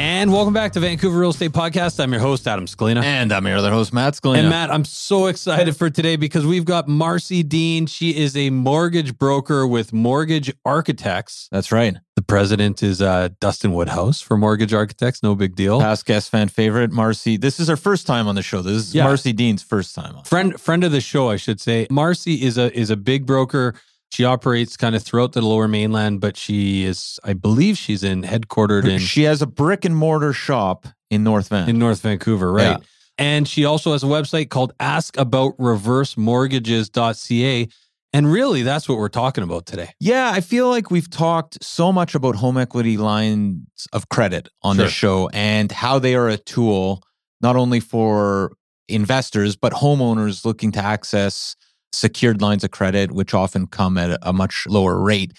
And welcome back to Vancouver Real Estate Podcast. I'm your host, Adam Scalina. And I'm your other host, Matt Scalina. And Matt, I'm so excited for today because we've got Marcy Dean. She is a mortgage broker with Mortgage Architects. That's right. The president is uh, Dustin Woodhouse for Mortgage Architects. No big deal. Past guest fan favorite, Marcy. This is her first time on the show. This is Yeah. Marcy Dean's first time on. friend friend of the show, I should say. Marcy is a is a big broker. She operates kind of throughout the lower mainland, but she is, I believe, she's in headquartered in She has a brick and mortar shop in North Van. in North Vancouver, right? Yeah. And she also has a website called askaboutreversemortgages.ca. And really, that's what we're talking about today. yeah, I feel like we've talked so much about home equity lines of credit on Sure. this show and how they are a tool not only for investors, but homeowners looking to access secured lines of credit, which often come at a, much lower rate.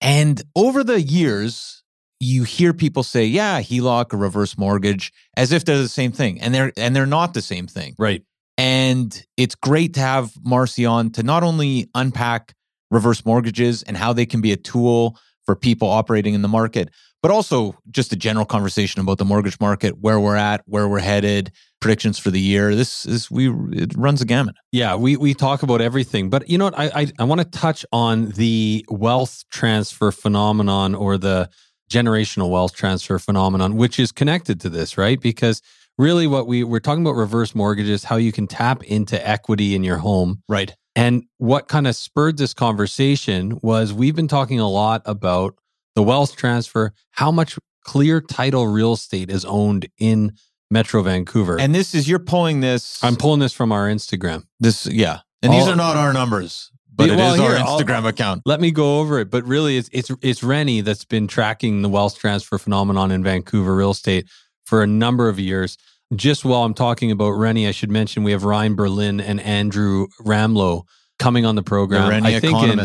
And over the years, you hear people say, "Yeah, HELOC or reverse mortgage," as if they're the same thing, and they're and they're not the same thing. Right. And it's great to have Marcy on to not only unpack reverse mortgages and how they can be a tool for people operating in the market, but also just a general conversation about the mortgage market, where we're at, where we're headed, predictions for the year. This is we it runs a gamut. Yeah, we we talk about everything, but you know what? I I, I want to touch on the wealth transfer phenomenon or the generational wealth transfer phenomenon, which is connected to this, right? Because really, what we we're talking about reverse mortgages, how you can tap into equity in your home, Right. and what kind of spurred this conversation was we've been talking a lot about the wealth transfer, how much clear title real estate is owned in Metro Vancouver. And this is you're pulling this. I'm pulling this from our Instagram. this yeah. And these are not our numbers, but it is Well, our here, I'll- Instagram account. Let me go over it, but really, it's it's it's Rennie that's been tracking the wealth transfer phenomenon in Vancouver real estate for a number of years. Just while I'm talking about Rennie, I should mention we have Ryan Berlin and Andrew Ramlo coming on the The program. Rennie I think in.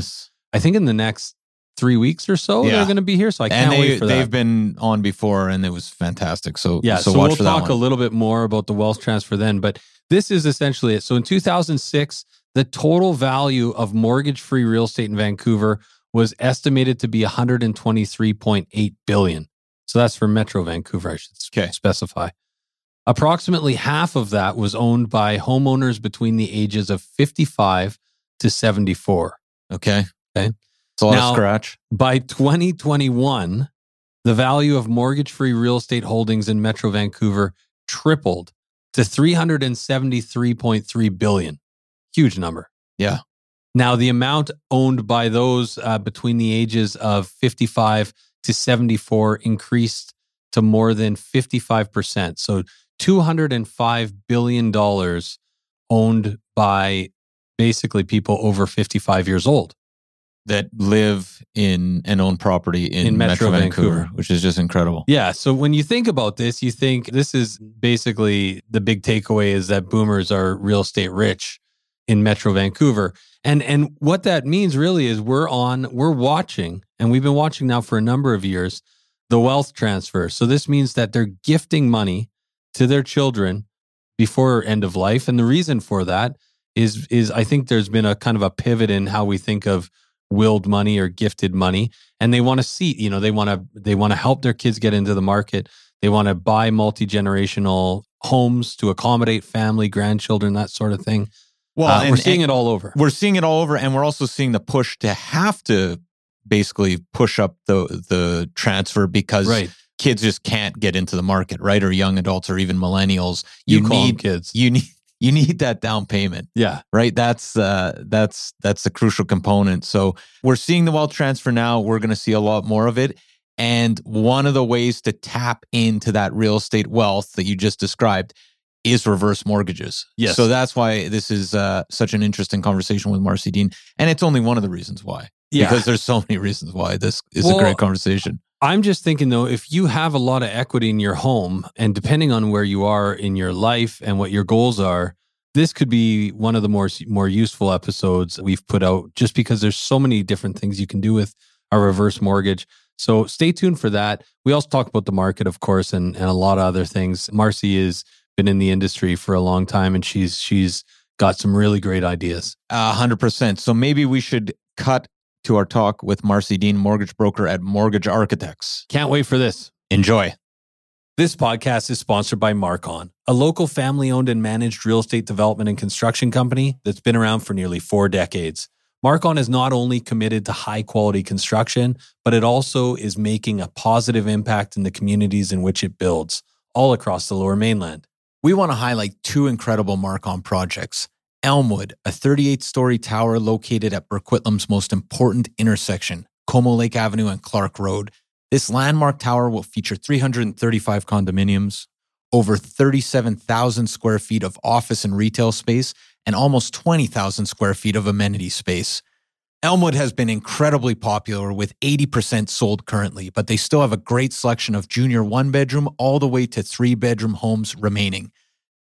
I think in the next three weeks or so Yeah. they're going to be here. So I can't they, wait for that. they've been on before and it was fantastic. So Yeah, so, so, watch we'll for that talk a little bit more about the wealth transfer then. But this is essentially it. So in 2006, the total value of mortgage-free real estate in Vancouver was estimated to be 123.8 billion. So that's for Metro Vancouver, I should Okay. specify. Approximately half of that was owned by homeowners between the ages of 55 to 74. Okay. Okay. It's a lot Now- of scratch. By 2021, the value of mortgage free real estate holdings in Metro Vancouver tripled to 373.3 billion. Huge number. Yeah. Now, the amount owned by those uh, between the ages of 55 to 74 increased to more than 55%. So, $205 billion owned by basically people over 55 years old. That live in and own property in, In Metro Metro, Vancouver, Vancouver. which is just incredible. Yeah. So when you think about this, you think this is basically the big takeaway is that boomers are real estate rich in Metro Vancouver. And and what that means really is we're on we're watching and we've been watching now for a number of years the wealth transfer. So this means that they're gifting money to their children before end of life and the reason for that is is I think there's been a kind of a pivot in how we think of willed money or gifted money and they want to see you know they want to they want to help their kids get into the market. They want to buy multi-generational homes to accommodate family grandchildren that sort of thing. Well, Uh, and- we're seeing it all over. We're seeing it all over, and we're also seeing the push to have to basically push up the the transfer because right. kids just can't get into the market, right? Or young adults or even millennials. you, You, need kids. you need you need that down payment. yeah right that's uh that's that's the crucial component so we're seeing the wealth transfer now we're going to see a lot more of it and one of the ways to tap into that real estate wealth that you just described is reverse mortgages. Yes. So that's why this is uh, such an interesting conversation with Marcy Dean. And it's only one of the reasons why. Yeah. Because there's so many reasons why this is Well, a great conversation. I'm just thinking though, if you have a lot of equity in your home, and depending on where you are in your life and what your goals are, this could be one of the more more useful episodes we've put out. Just because there's so many different things you can do with a reverse mortgage. So stay tuned for that. We also talk about the market, of course, and and a lot of other things. Marcy has been in the industry for a long time, and she's she's got some really great ideas. A hundred percent. So maybe we should cut to our talk with Marcy Dean, mortgage broker at Mortgage Architects. Can't wait for this. Enjoy. This podcast is sponsored by Marcon, a local family owned and managed real estate development and construction company that's been around for nearly four decades. Marcon is not only committed to high quality construction, but it also is making a positive impact in the communities in which it builds, all across the lower mainland. We want to highlight two incredible Marcon projects. Elmwood, a 38 story tower located at Burquitlam's most important intersection, Como Lake Avenue and Clark Road. This landmark tower will feature 335 condominiums, over 37,000 square feet of office and retail space, and almost 20,000 square feet of amenity space. Elmwood has been incredibly popular with 80% sold currently, but they still have a great selection of junior one bedroom all the way to three bedroom homes remaining.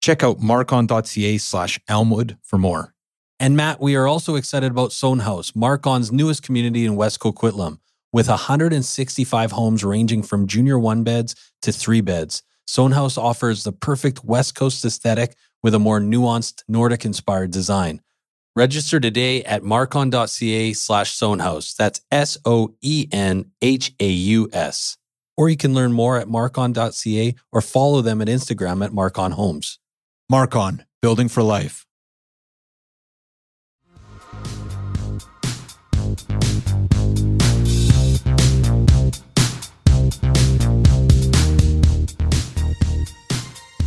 Check out marcon.ca slash Elmwood for more. And Matt, we are also excited about Soenhaus, Marcon's newest community in West Coquitlam, with 165 homes ranging from junior one beds to three beds. Soenhaus offers the perfect West Coast aesthetic with a more nuanced Nordic inspired design. Register today at marcon.ca slash Soenhaus. That's S O E N H A U S. Or you can learn more at marcon.ca or follow them at Instagram at Marcon Homes. Marcon, building for life.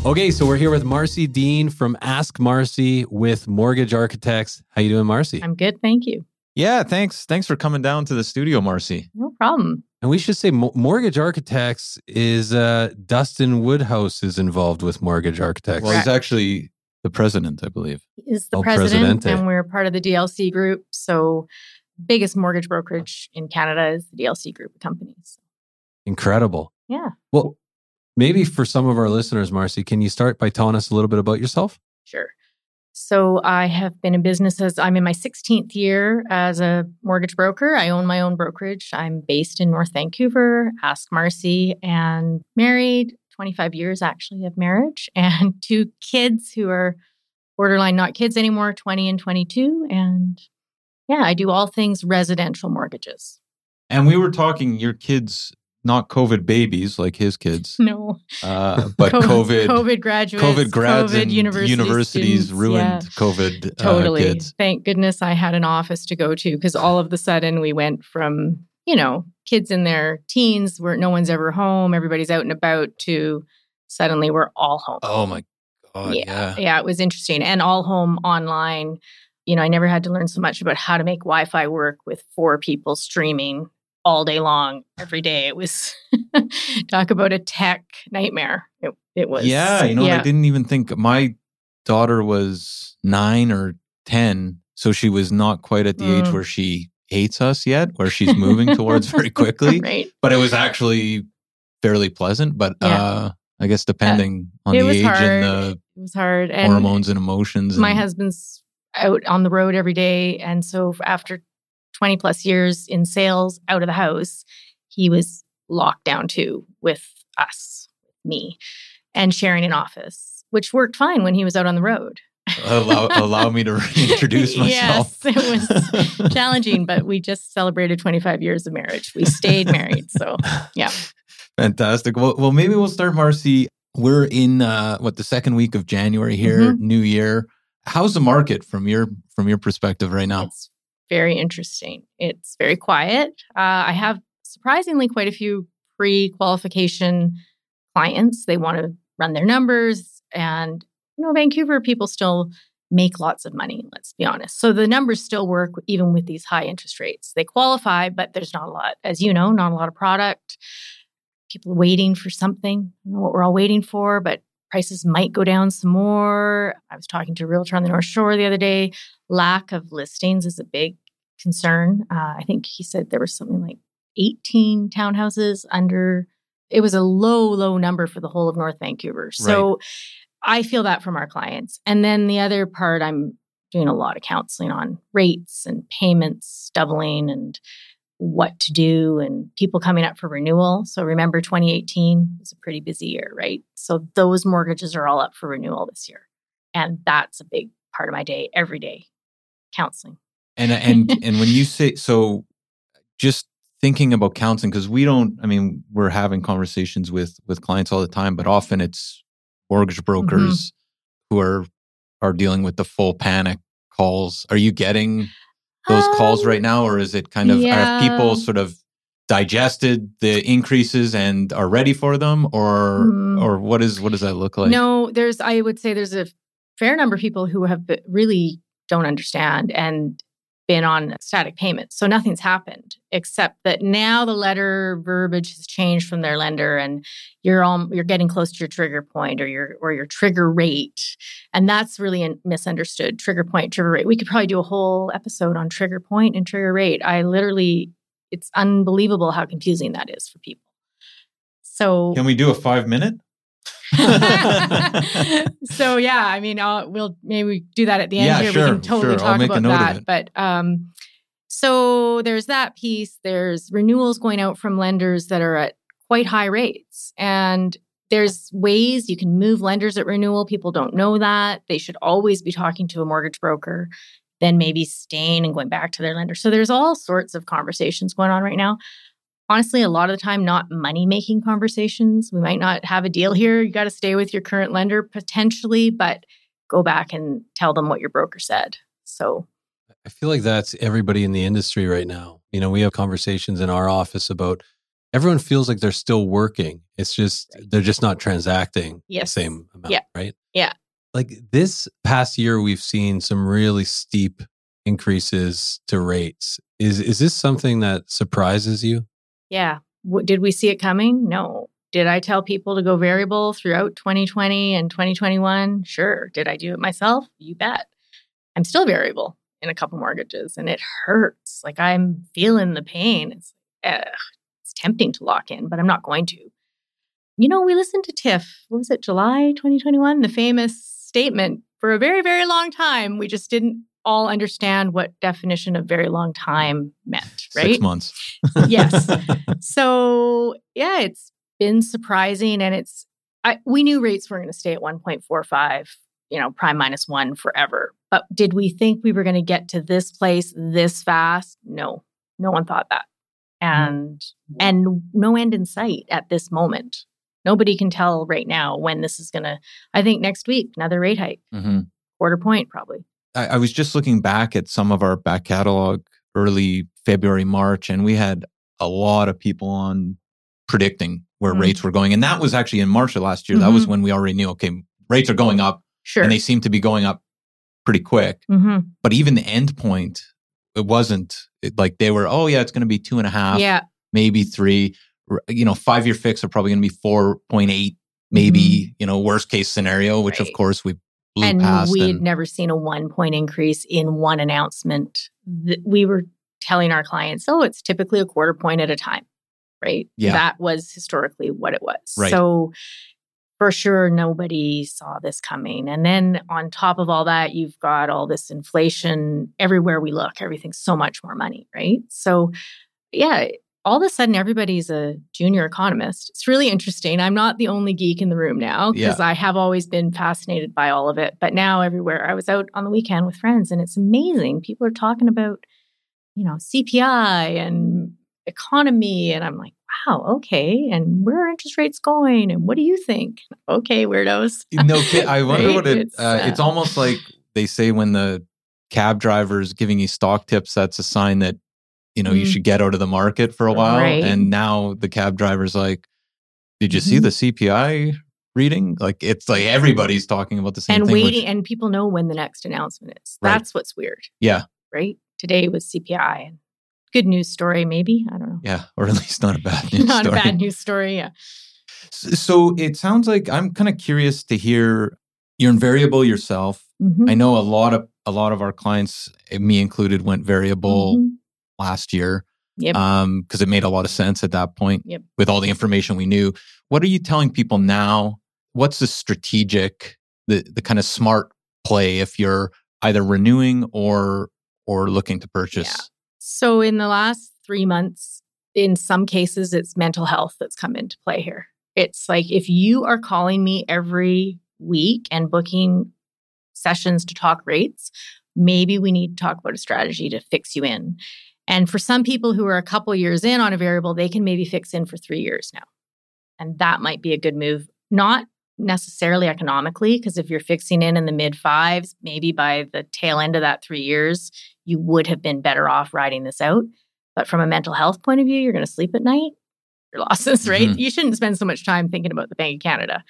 Okay, so we're here with Marcy Dean from Ask Marcy with Mortgage Architects. How you doing, Marcy? I'm good, thank you. Yeah, thanks. Thanks for coming down to the studio, Marcy. No problem. And we should say Mortgage Architects is uh, Dustin Woodhouse is involved with Mortgage Architects. Well, he's actually the president, I believe. He is the Oh, president, Presidente. and we're part of the DLC group. So, biggest mortgage brokerage in Canada is the DLC group of companies. Incredible. Yeah, Well, maybe for some of our listeners, Marcy, can you start by telling us a little bit about yourself? sure. So, I have been in business as I'm in my 16th year as a mortgage broker. I own my own brokerage. I'm based in North Vancouver, Ask Marcy, and married 25 years actually of marriage, and two kids who are borderline not kids anymore, 20 and 22. And yeah, I do all things residential mortgages. And we were talking your kids, not COVID babies like his kids, No, uh, but COVID, COVID graduates, COVID grads COVID and university universities students, ruined yeah. COVID uh, totally. kids. Thank goodness I had an office to go to because all of the sudden we went from, you know, kids in their teens where no one's ever home, everybody's out and about to suddenly we're all home. Oh my God. Yeah. yeah, it was interesting and all home online. You know, I never had to learn so much about how to make Wi Fi work with four people streaming all day long, every day. It was talk about a tech nightmare. It, it was. Yeah. You know, I didn't even think my daughter was nine or 10. So she was not quite at the age Mm. where she hates us yet, where she's moving towards very quickly. right. But it was actually fairly pleasant. But Yeah. uh, I guess depending on the age hard. and the It was hard. And hormones and emotions. my and- husband's out on the road every day. And so after 20 plus years in sales out of the house, he was locked down too with us, me, and sharing an office, which worked fine when he was out on the road. allow, allow me to reintroduce myself. Yes, it was challenging, but we just celebrated 25 years of marriage. We stayed married. So, yeah. Fantastic. Well, well, maybe we'll start, Marcy. We're in uh, what the second week of January here, Mm-hmm. New Year. How's the market from your from your perspective right now? It's very interesting. It's very quiet. Uh, I have surprisingly quite a few pre qualification clients. They want to run their numbers. And, you know, Vancouver people still make lots of money, let's be honest. So the numbers still work even with these high interest rates. They qualify, but there's not a lot, as you know, not a lot of product. People waiting for something. What we're all waiting for, but prices might go down some more. I was talking to a realtor on the North Shore the other day. Lack of listings is a big concern. Uh, I think he said there was something like 18 townhouses under. It was a low, low number for the whole of North Vancouver. So right. I feel that from our clients. And then the other part, I'm doing a lot of counseling on rates and payments doubling and what to do and people coming up for renewal. So remember 2018 was a pretty busy year, right? So those mortgages are all up for renewal this year. And that's a big part of my day every day counseling. And and and when you say so just thinking about counseling because we don't I mean we're having conversations with with clients all the time but often it's mortgage mm-hmm. brokers mm-hmm. who are are dealing with the full panic calls. Are you getting those um, calls right now, or is it kind of yeah. are people sort of digested the increases and are ready for them, or mm. or what is what does that look like? No, there's I would say there's a fair number of people who have really don't understand and been on static payments. So nothing's happened except that now the letter verbiage has changed from their lender and you're all you're getting close to your trigger point or your or your trigger rate. And that's really misunderstood. Trigger point, trigger rate. We could probably do a whole episode on trigger point and trigger rate. I literally it's unbelievable how confusing that is for people. So Can we do a 5 minute? so yeah, I mean, I'll, we'll maybe do that at the end yeah, here. Sure, we can totally sure. talk about that. But um, so there's that piece. There's renewals going out from lenders that are at quite high rates, and there's ways you can move lenders at renewal. People don't know that. They should always be talking to a mortgage broker, then maybe staying and going back to their lender. So there's all sorts of conversations going on right now honestly, a lot of the time, not money making conversations. We might not have a deal here. You got to stay with your current lender potentially, but go back and tell them what your broker said. So I feel like that's everybody in the industry right now. You know, we have conversations in our office about everyone feels like they're still working. It's just they're just not transacting yes. the same amount, yeah. right? Yeah. Like this past year we've seen some really steep increases to rates. Is is this something that surprises you? Yeah. W- did we see it coming? No. Did I tell people to go variable throughout 2020 and 2021? Sure. Did I do it myself? You bet. I'm still variable in a couple mortgages and it hurts. Like I'm feeling the pain. It's, it's tempting to lock in, but I'm not going to. You know, we listened to Tiff, what was it, July 2021? The famous statement for a very, very long time. We just didn't all understand what definition of very long time meant, right? Six months. yes. So yeah, it's been surprising, and it's I, we knew rates were going to stay at 1.45, you know, prime minus one forever. But did we think we were going to get to this place this fast? No, no one thought that, and mm-hmm. and no end in sight at this moment. Nobody can tell right now when this is going to. I think next week another rate hike, mm-hmm. quarter point probably. I, I was just looking back at some of our back catalog early February, March, and we had a lot of people on predicting where mm-hmm. rates were going. And that was actually in March of last year. Mm-hmm. That was mm-hmm. when we already knew, okay, rates are going up. Sure. And they seem to be going up pretty quick. Mm-hmm. But even the end point, it wasn't it, like they were, oh, yeah, it's going to be two and a half, yeah. maybe three. You know, five year fix are probably going to be 4.8, maybe, mm-hmm. you know, worst case scenario, which right. of course we blew and past. We had never seen a one point increase in one announcement. We were telling our clients, oh, it's typically a quarter point at a time, right? Yeah. That was historically what it was. Right. So for sure, nobody saw this coming. And then on top of all that, you've got all this inflation everywhere we look. Everything's so much more money, right? So, yeah, all of a sudden everybody's a junior economist. It's really interesting. I'm not the only geek in the room now because yeah. I have always been fascinated by all of it. But now everywhere I was out on the weekend with friends and it's amazing. People are talking about, you know, CPI and economy. And I'm like, wow, okay. And where are interest rates going? And what do you think? Okay, weirdos. no, I wonder right? what it, it's, uh, uh, it's almost like they say when the cab driver is giving you stock tips, that's a sign that you know, mm. you should get out of the market for a while. Right. And now the cab driver's like, did you mm-hmm. see the CPI reading? Like it's like everybody's talking about the same and thing. waiting, which, and people know when the next announcement is. Right. That's what's weird. Yeah. Right. Today was CPI and good news story, maybe. I don't know. Yeah. Or at least not a bad news not story. a bad news story. Yeah. So it sounds like I'm kind of curious to hear you're in variable yourself. Mhm. I know a lot of a lot of our clients, eh, me included, went variable Mhm. Last year. Yep. Um, because it made a lot of sense at that point Yep. with all the information we knew. What are you telling people now? What's the strategic, the the kind of smart play if you're either renewing or or looking to purchase? So, in the last three months, in some cases, it's mental health that's come into play here. It's like if you are calling me every week and booking sessions to talk rates, maybe we need to talk about a strategy to fix you in. And for some people who are a couple years in on a variable, they can maybe fix in for three years now. And that might be a good move, not necessarily economically, because if you're fixing in in the mid fives, maybe by the tail end of that three years, you would have been better off riding this out. But from a mental health point of view, you're going to sleep at night, your losses, right? Mhm. You shouldn't spend so much time thinking about the Bank of Canada.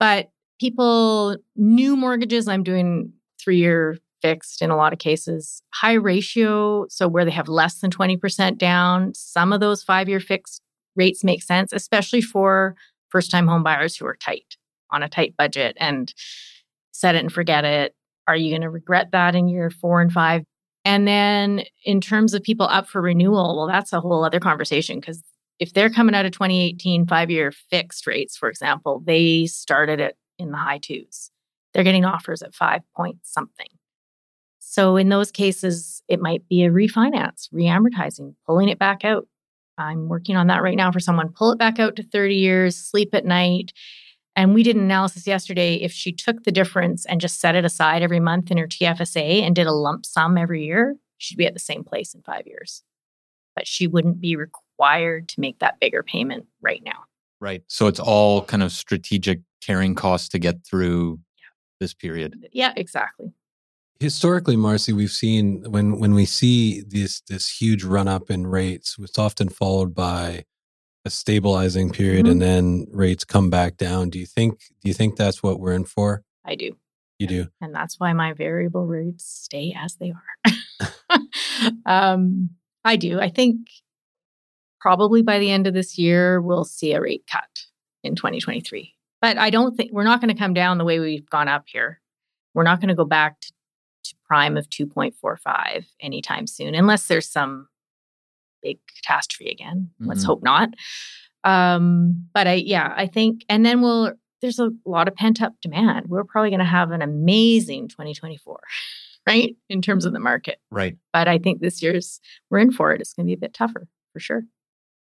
But people, new mortgages, I'm doing three year fixed in a lot of cases, high ratio. So where they have less than 20% down, some of those five year fixed rates make sense, especially for first time home buyers who are tight on a tight budget and set it and forget it. Are you going to regret that in year four and five? And then in terms of people up for renewal, well, that's a whole other conversation because if they're coming out of 2018 five year fixed rates, for example, they started it in the high twos. They're getting offers at five point something. So in those cases, it might be a refinance, reamortizing, pulling it back out. I'm working on that right now for someone. Pull it back out to 30 years, sleep at night. And we did an analysis yesterday. If she took the difference and just set it aside every month in her TFSA and did a lump sum every year, she'd be at the same place in five years. But she wouldn't be required to make that bigger payment right now. Right. So it's all kind of strategic carrying costs to get through this period. Yeah, exactly. Historically, Marcy, we've seen when when we see this this huge run up in rates, it's often followed by a stabilizing period Mhm. and then rates come back down. Do you think do you think that's what we're in for? I do. You do. And that's why my variable rates stay as they are. um, I do. I think probably by the end of this year, we'll see a rate cut in 2023. But I don't think we're not going to come down the way we've gone up here. We're not going to go back to prime of 2.45 anytime soon, unless there's some big catastrophe again. Let's Mhm. hope not. Um, but I, yeah, I think, and then we'll, there's a lot of pent up demand. We're probably going to have an amazing 2024, right? In terms of the market. Right. But I think this year's, we're in for it. It's going to be a bit tougher for sure.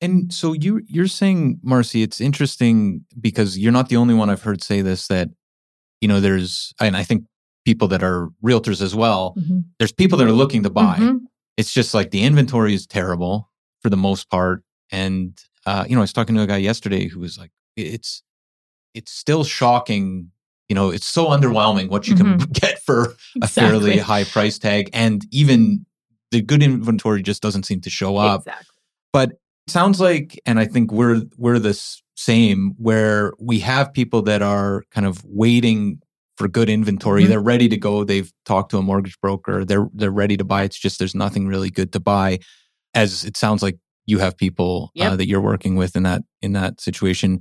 And so you you're saying, Marcy, it's interesting because you're not the only one I've heard say this that, you know, there's and I think people that are realtors as well, there's people that are looking to buy. Mhm. It's just like the inventory is terrible for the most part. And uh, you know, I was talking to a guy yesterday who was like, it's it's still shocking. You know, it's so underwhelming what you can get for a fairly high price tag, and even the good inventory just doesn't seem to show up. Exactly. But it sounds like, and I think we're we're the same, where we have people that are kind of waiting for good inventory. Mhm. They're ready to go. They've talked to a mortgage broker. They're they're ready to buy. It's just there's nothing really good to buy. As it sounds like you have people uh, that you're working with in that in that situation.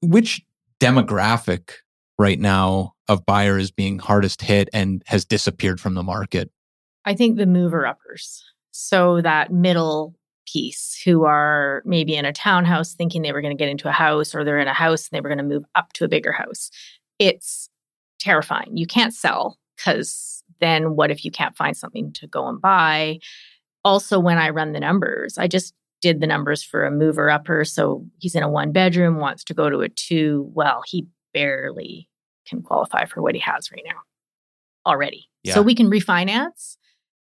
Which demographic right now of buyer is being hardest hit and has disappeared from the market? I think the mover uppers. So that middle piece who are maybe in a townhouse thinking they were going to get into a house or they're in a house and they were going to move up to a bigger house. It's terrifying. You can't sell because then what if you can't find something to go and buy? Also, when I run the numbers, I just did the numbers for a mover upper. So he's in a one bedroom, wants to go to a two. Well, he barely can qualify for what he has right now already. Yeah. So we can refinance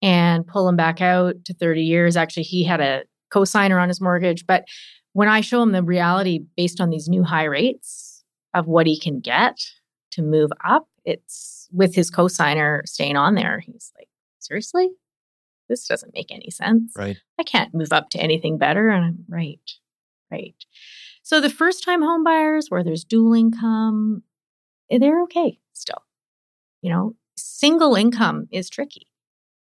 and pull him back out to 30 years. Actually, he had a co-signer on his mortgage, but when I show him the reality based on these new high rates of what he can get to move up, it's with his co-signer staying on there. He's like, seriously? This doesn't make any sense. Right. I can't move up to anything better. And I'm right, right. So the first time home buyers where there's dual income, eh, they're okay still. You know, single income is tricky.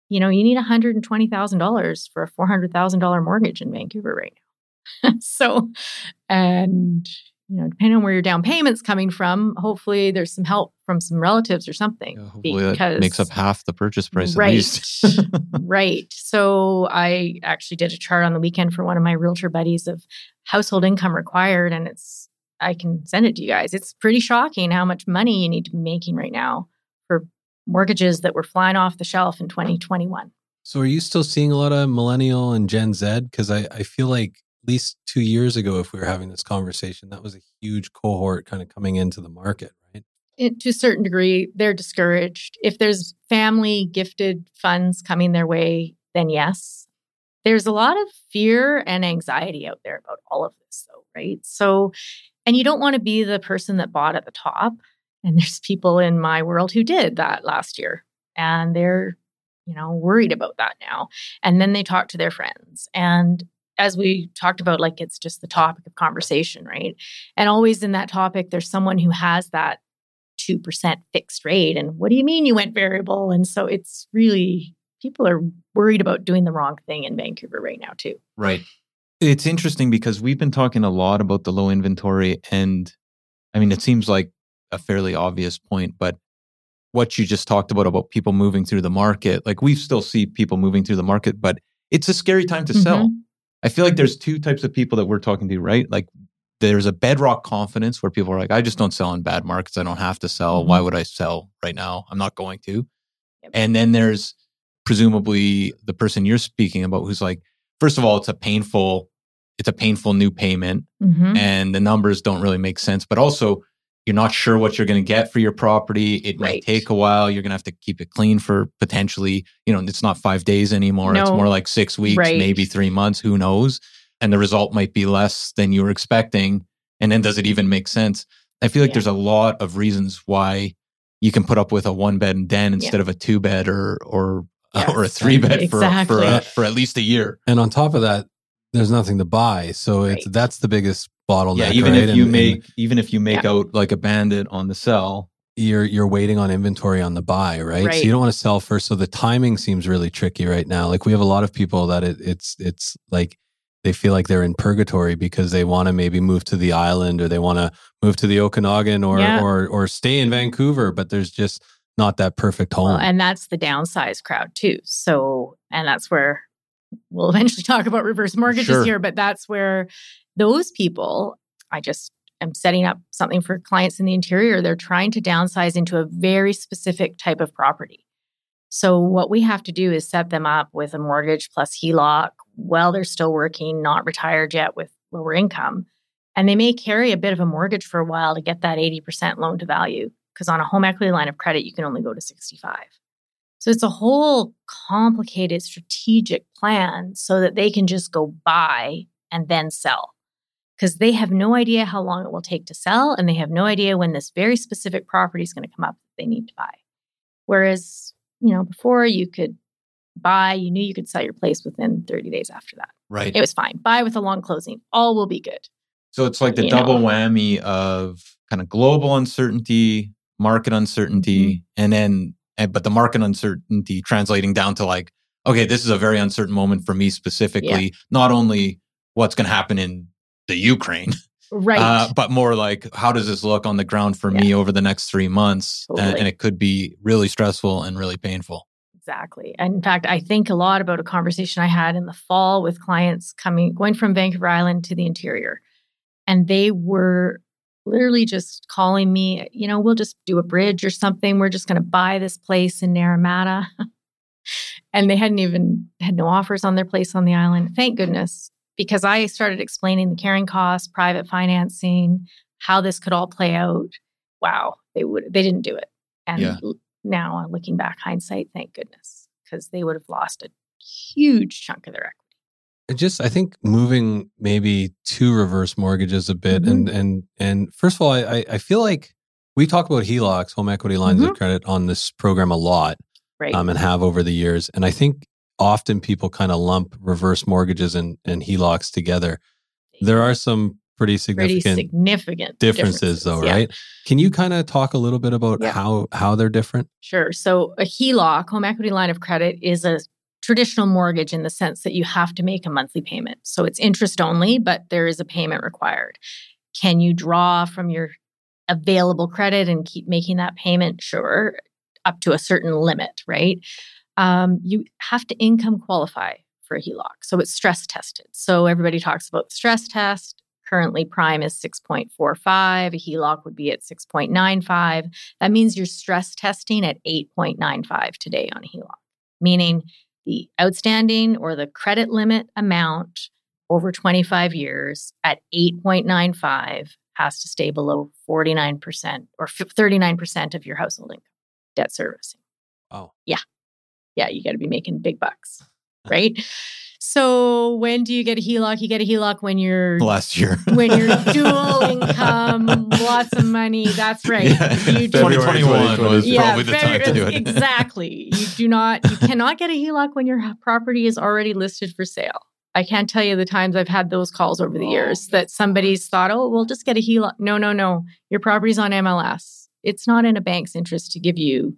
You know, you need $120,000 for a $400,000 mortgage in Vancouver right now. so, and you know, depending on where your down payment's coming from, hopefully there's some help from some relatives or something. Yeah, hopefully that makes up half the purchase price right, at least. right. So I actually did a chart on the weekend for one of my realtor buddies of household income required, and it's I can send it to you guys. It's pretty shocking how much money you need to be making right now for mortgages that were flying off the shelf in 2021. So are you still seeing a lot of millennial and Gen Z? Because I, I feel like at least two years ago, if we were having this conversation, that was a huge cohort kind of coming into the market, right? It, to a certain degree, they're discouraged. If there's family gifted funds coming their way, then yes. There's a lot of fear and anxiety out there about all of this, though, right? So, and you don't want to be the person that bought at the top. And there's people in my world who did that last year, and they're you know, worried about that now. And then they talk to their friends. And as we talked about, like it's just the topic of conversation, right? And always in that topic, there's someone who has that 2% fixed rate. And what do you mean you went variable? And so it's really, people are worried about doing the wrong thing in Vancouver right now, too. Right. It's interesting because we've been talking a lot about the low inventory. And I mean, it seems like a fairly obvious point, but what you just talked about about people moving through the market like we still see people moving through the market but it's a scary time to mm-hmm. sell i feel like there's two types of people that we're talking to right like there's a bedrock confidence where people are like i just don't sell in bad markets i don't have to sell mm-hmm. why would i sell right now i'm not going to yep. and then there's presumably the person you're speaking about who's like first of all it's a painful it's a painful new payment mm-hmm. and the numbers don't really make sense but also you're not sure what you're going to get for your property. It right. might take a while. You're going to have to keep it clean for potentially, you know, it's not five days anymore. No. It's more like six weeks, right. maybe three months. Who knows? And the result might be less than you were expecting. And then does it even make sense? I feel like yeah. there's a lot of reasons why you can put up with a one bed and den instead yeah. of a two bed or or yes, or a three bed exactly. for for, a, for at least a year. And on top of that, there's nothing to buy. So right. it's that's the biggest bottleneck. Yeah, even right? if you and, make and, even if you make yeah. out like a bandit on the sell, you're you're waiting on inventory on the buy, right? right? So you don't want to sell first. So the timing seems really tricky right now. Like we have a lot of people that it, it's it's like they feel like they're in purgatory because they want to maybe move to the island or they want to move to the Okanagan or yeah. or or stay in Vancouver, but there's just not that perfect home. Well, and that's the downsize crowd too. So and that's where we'll eventually talk about reverse mortgages sure. here, but that's where those people, I just am setting up something for clients in the interior. They're trying to downsize into a very specific type of property. So, what we have to do is set them up with a mortgage plus HELOC while they're still working, not retired yet with lower income. And they may carry a bit of a mortgage for a while to get that 80% loan to value because on a home equity line of credit, you can only go to 65. So it's a whole complicated strategic plan so that they can just go buy and then sell because they have no idea how long it will take to sell and they have no idea when this very specific property is going to come up that they need to buy. Whereas, you know, before you could buy, you knew you could sell your place within 30 days after that. Right. It was fine. Buy with a long closing. All will be good. So it's like the you double know. whammy of kind of global uncertainty, market uncertainty, mm-hmm. and then but the market uncertainty translating down to like, okay, this is a very uncertain moment for me specifically, yeah. not only what's going to happen in the Ukraine. Right. Uh, but more like, how does this look on the ground for yeah. me over the next three months? Totally. And, and it could be really stressful and really painful. Exactly. And in fact, I think a lot about a conversation I had in the fall with clients coming, going from Vancouver Island to the interior. And they were literally just calling me, you know, we'll just do a bridge or something. We're just going to buy this place in Naramata. and they hadn't even had no offers on their place on the island. Thank goodness because I started explaining the carrying costs, private financing, how this could all play out. Wow, they would they didn't do it. And yeah. now looking back hindsight, thank goodness, because they would have lost a huge chunk of their equity. Just I think moving maybe to reverse mortgages a bit mm-hmm. and and and first of all, I I feel like we talk about HELOCs, home equity lines mm-hmm. of credit on this program a lot. Right. Um, and have over the years. And I think often people kind of lump reverse mortgages and, and HELOCs together. There are some pretty significant, pretty significant differences, differences though, yeah. right? Can you kind of talk a little bit about yeah. how how they're different? Sure. So a HELOC, home equity line of credit, is a traditional mortgage in the sense that you have to make a monthly payment. So it's interest only, but there is a payment required. Can you draw from your available credit and keep making that payment? Sure, up to a certain limit, right? Um, you have to income qualify for a HELOC. So it's stress tested. So everybody talks about the stress test. Currently, prime is 6.45. A HELOC would be at 6.95. That means you're stress testing at 8.95 today on a HELOC, meaning the outstanding or the credit limit amount over 25 years at 8.95 has to stay below 49% or 39% of your household income debt servicing. Oh. Yeah. Yeah, you got to be making big bucks, right? So when do you get a HELOC? You get a HELOC when you're last year. when you're dual income, lots of money. That's right. Yeah. You do- 2021 was yeah, probably the time to do it. exactly. You do not. You cannot get a HELOC when your property is already listed for sale. I can't tell you the times I've had those calls over the years oh. that somebody's thought, "Oh, we'll just get a HELOC." No, no, no. Your property's on MLS. It's not in a bank's interest to give you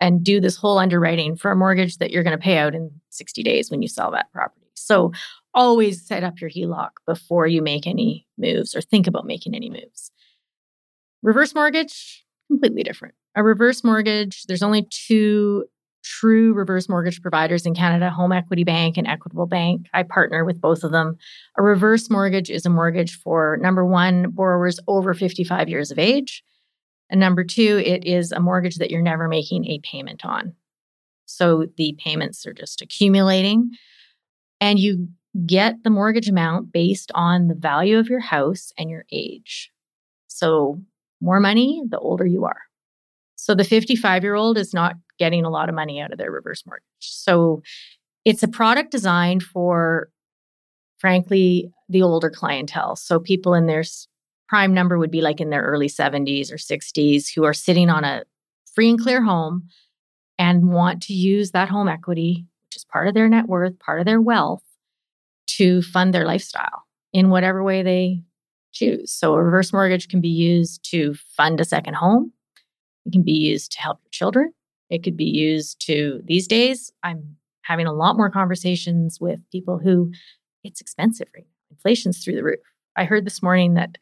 and do this whole underwriting for a mortgage that you're going to pay out in 60 days when you sell that property. So always set up your HELOC before you make any moves or think about making any moves. Reverse mortgage, completely different. A reverse mortgage, there's only two true reverse mortgage providers in Canada Home Equity Bank and Equitable Bank. I partner with both of them. A reverse mortgage is a mortgage for number one, borrowers over 55 years of age. And number two, it is a mortgage that you're never making a payment on. So the payments are just accumulating. And you get the mortgage amount based on the value of your house and your age. So more money, the older you are. So the 55 year old is not getting a lot of money out of their reverse mortgage. So it's a product designed for, frankly, the older clientele. So people in their prime number would be like in their early 70s or 60s who are sitting on a free and clear home and want to use that home equity, which is part of their net worth, part of their wealth, to fund their lifestyle in whatever way they choose. So a reverse mortgage can be used to fund a second home. It can be used to help your children. It could be used to, these days, I'm having a lot more conversations with people who it's expensive right now. Inflation's through the roof. I heard this morning that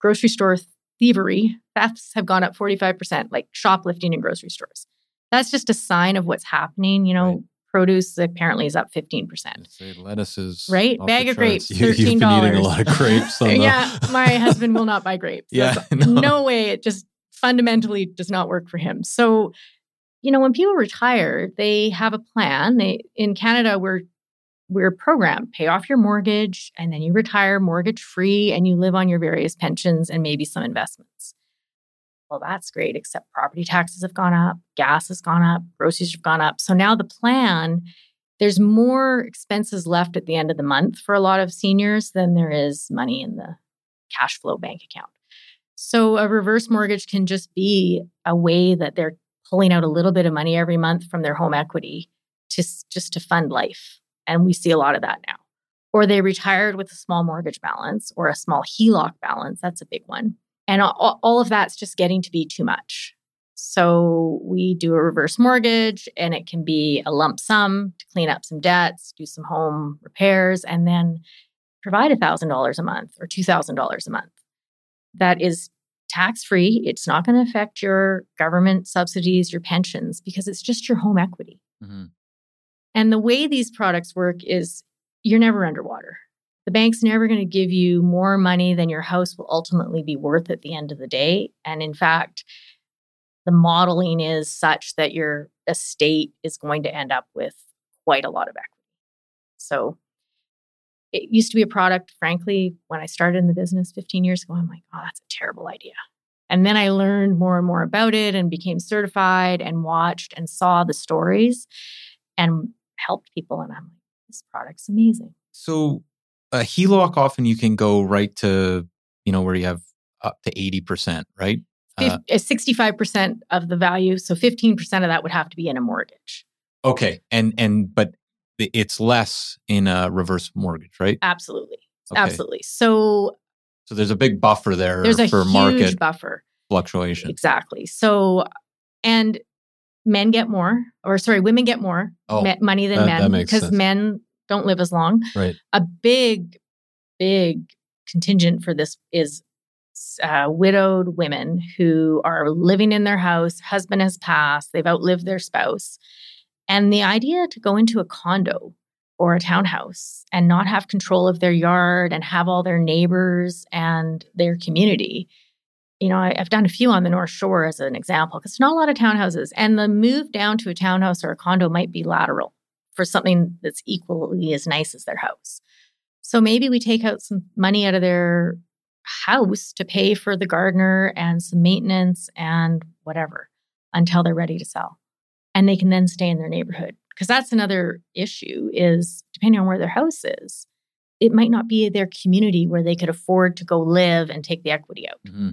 grocery store thievery, thefts have gone up 45%, like shoplifting in grocery stores. That's just a sign of what's happening. You know, Right. produce apparently is up 15%. Say lettuce is Right? Bag of charts. grapes. You, you've been eating a lot of grapes. The, yeah, my husband will not buy grapes. Yeah, no. no way. It just fundamentally does not work for him. So, you know, when people retire, they have a plan. They in Canada, we're we're programmed pay off your mortgage and then you retire mortgage free and you live on your various pensions and maybe some investments. Well, that's great, except property taxes have gone up, gas has gone up, groceries have gone up. So now the plan, there's more expenses left at the end of the month for a lot of seniors than there is money in the cash flow bank account. So a reverse mortgage can just be a way that they're pulling out a little bit of money every month from their home equity to just to fund life. And we see a lot of that now. Or they retired with a small mortgage balance or a small HELOC balance. That's a big one. And all, all of that's just getting to be too much. So we do a reverse mortgage and it can be a lump sum to clean up some debts, do some home repairs, and then provide $1,000 a month or $2,000 a month. That is tax free. It's not going to affect your government subsidies, your pensions, because it's just your home equity. Mhm. And the way these products work is you're never underwater. The bank's never going to give you more money than your house will ultimately be worth at the end of the day. And in fact, the modeling is such that your estate is going to end up with quite a lot of equity. So it used to be a product, frankly, when I started in the business 15 years ago, I'm like, oh, that's a terrible idea. And then I learned more and more about it and became certified and watched and saw the stories and helped people. And I'm like, this product's amazing. So a HELOC often you can go right to, you know, where you have up to 80%, right? Uh, uh, 65% of the value. So 15% of that would have to be in a mortgage. okay. And and but it's less in a reverse mortgage, right? Absolutely. Okay. Absolutely. So So there's a big buffer there there's a for huge market buffer. fluctuation. Exactly. So, and men get more, or sorry, women get more Oh, me- money than that- men because men don't live as long. Right. A big, big contingent for this is uh, widowed women who are living in their house, husband has passed, they've outlived their spouse. And the idea to go into a condo or a townhouse and not have control of their yard and have all their neighbors and their community. You know, I, have done a few on the North Shore as an example because not a lot of townhouses. And the move down to a townhouse or a condo might be lateral for something that's equally as nice as their house. So maybe we take out some money out of their house to pay for the gardener and some maintenance and whatever until they're ready to sell. And they can then stay in their neighborhood. Because that's another issue is depending on where their house is, it might not be their community where they could afford to go live and take the equity out. Mm-hmm.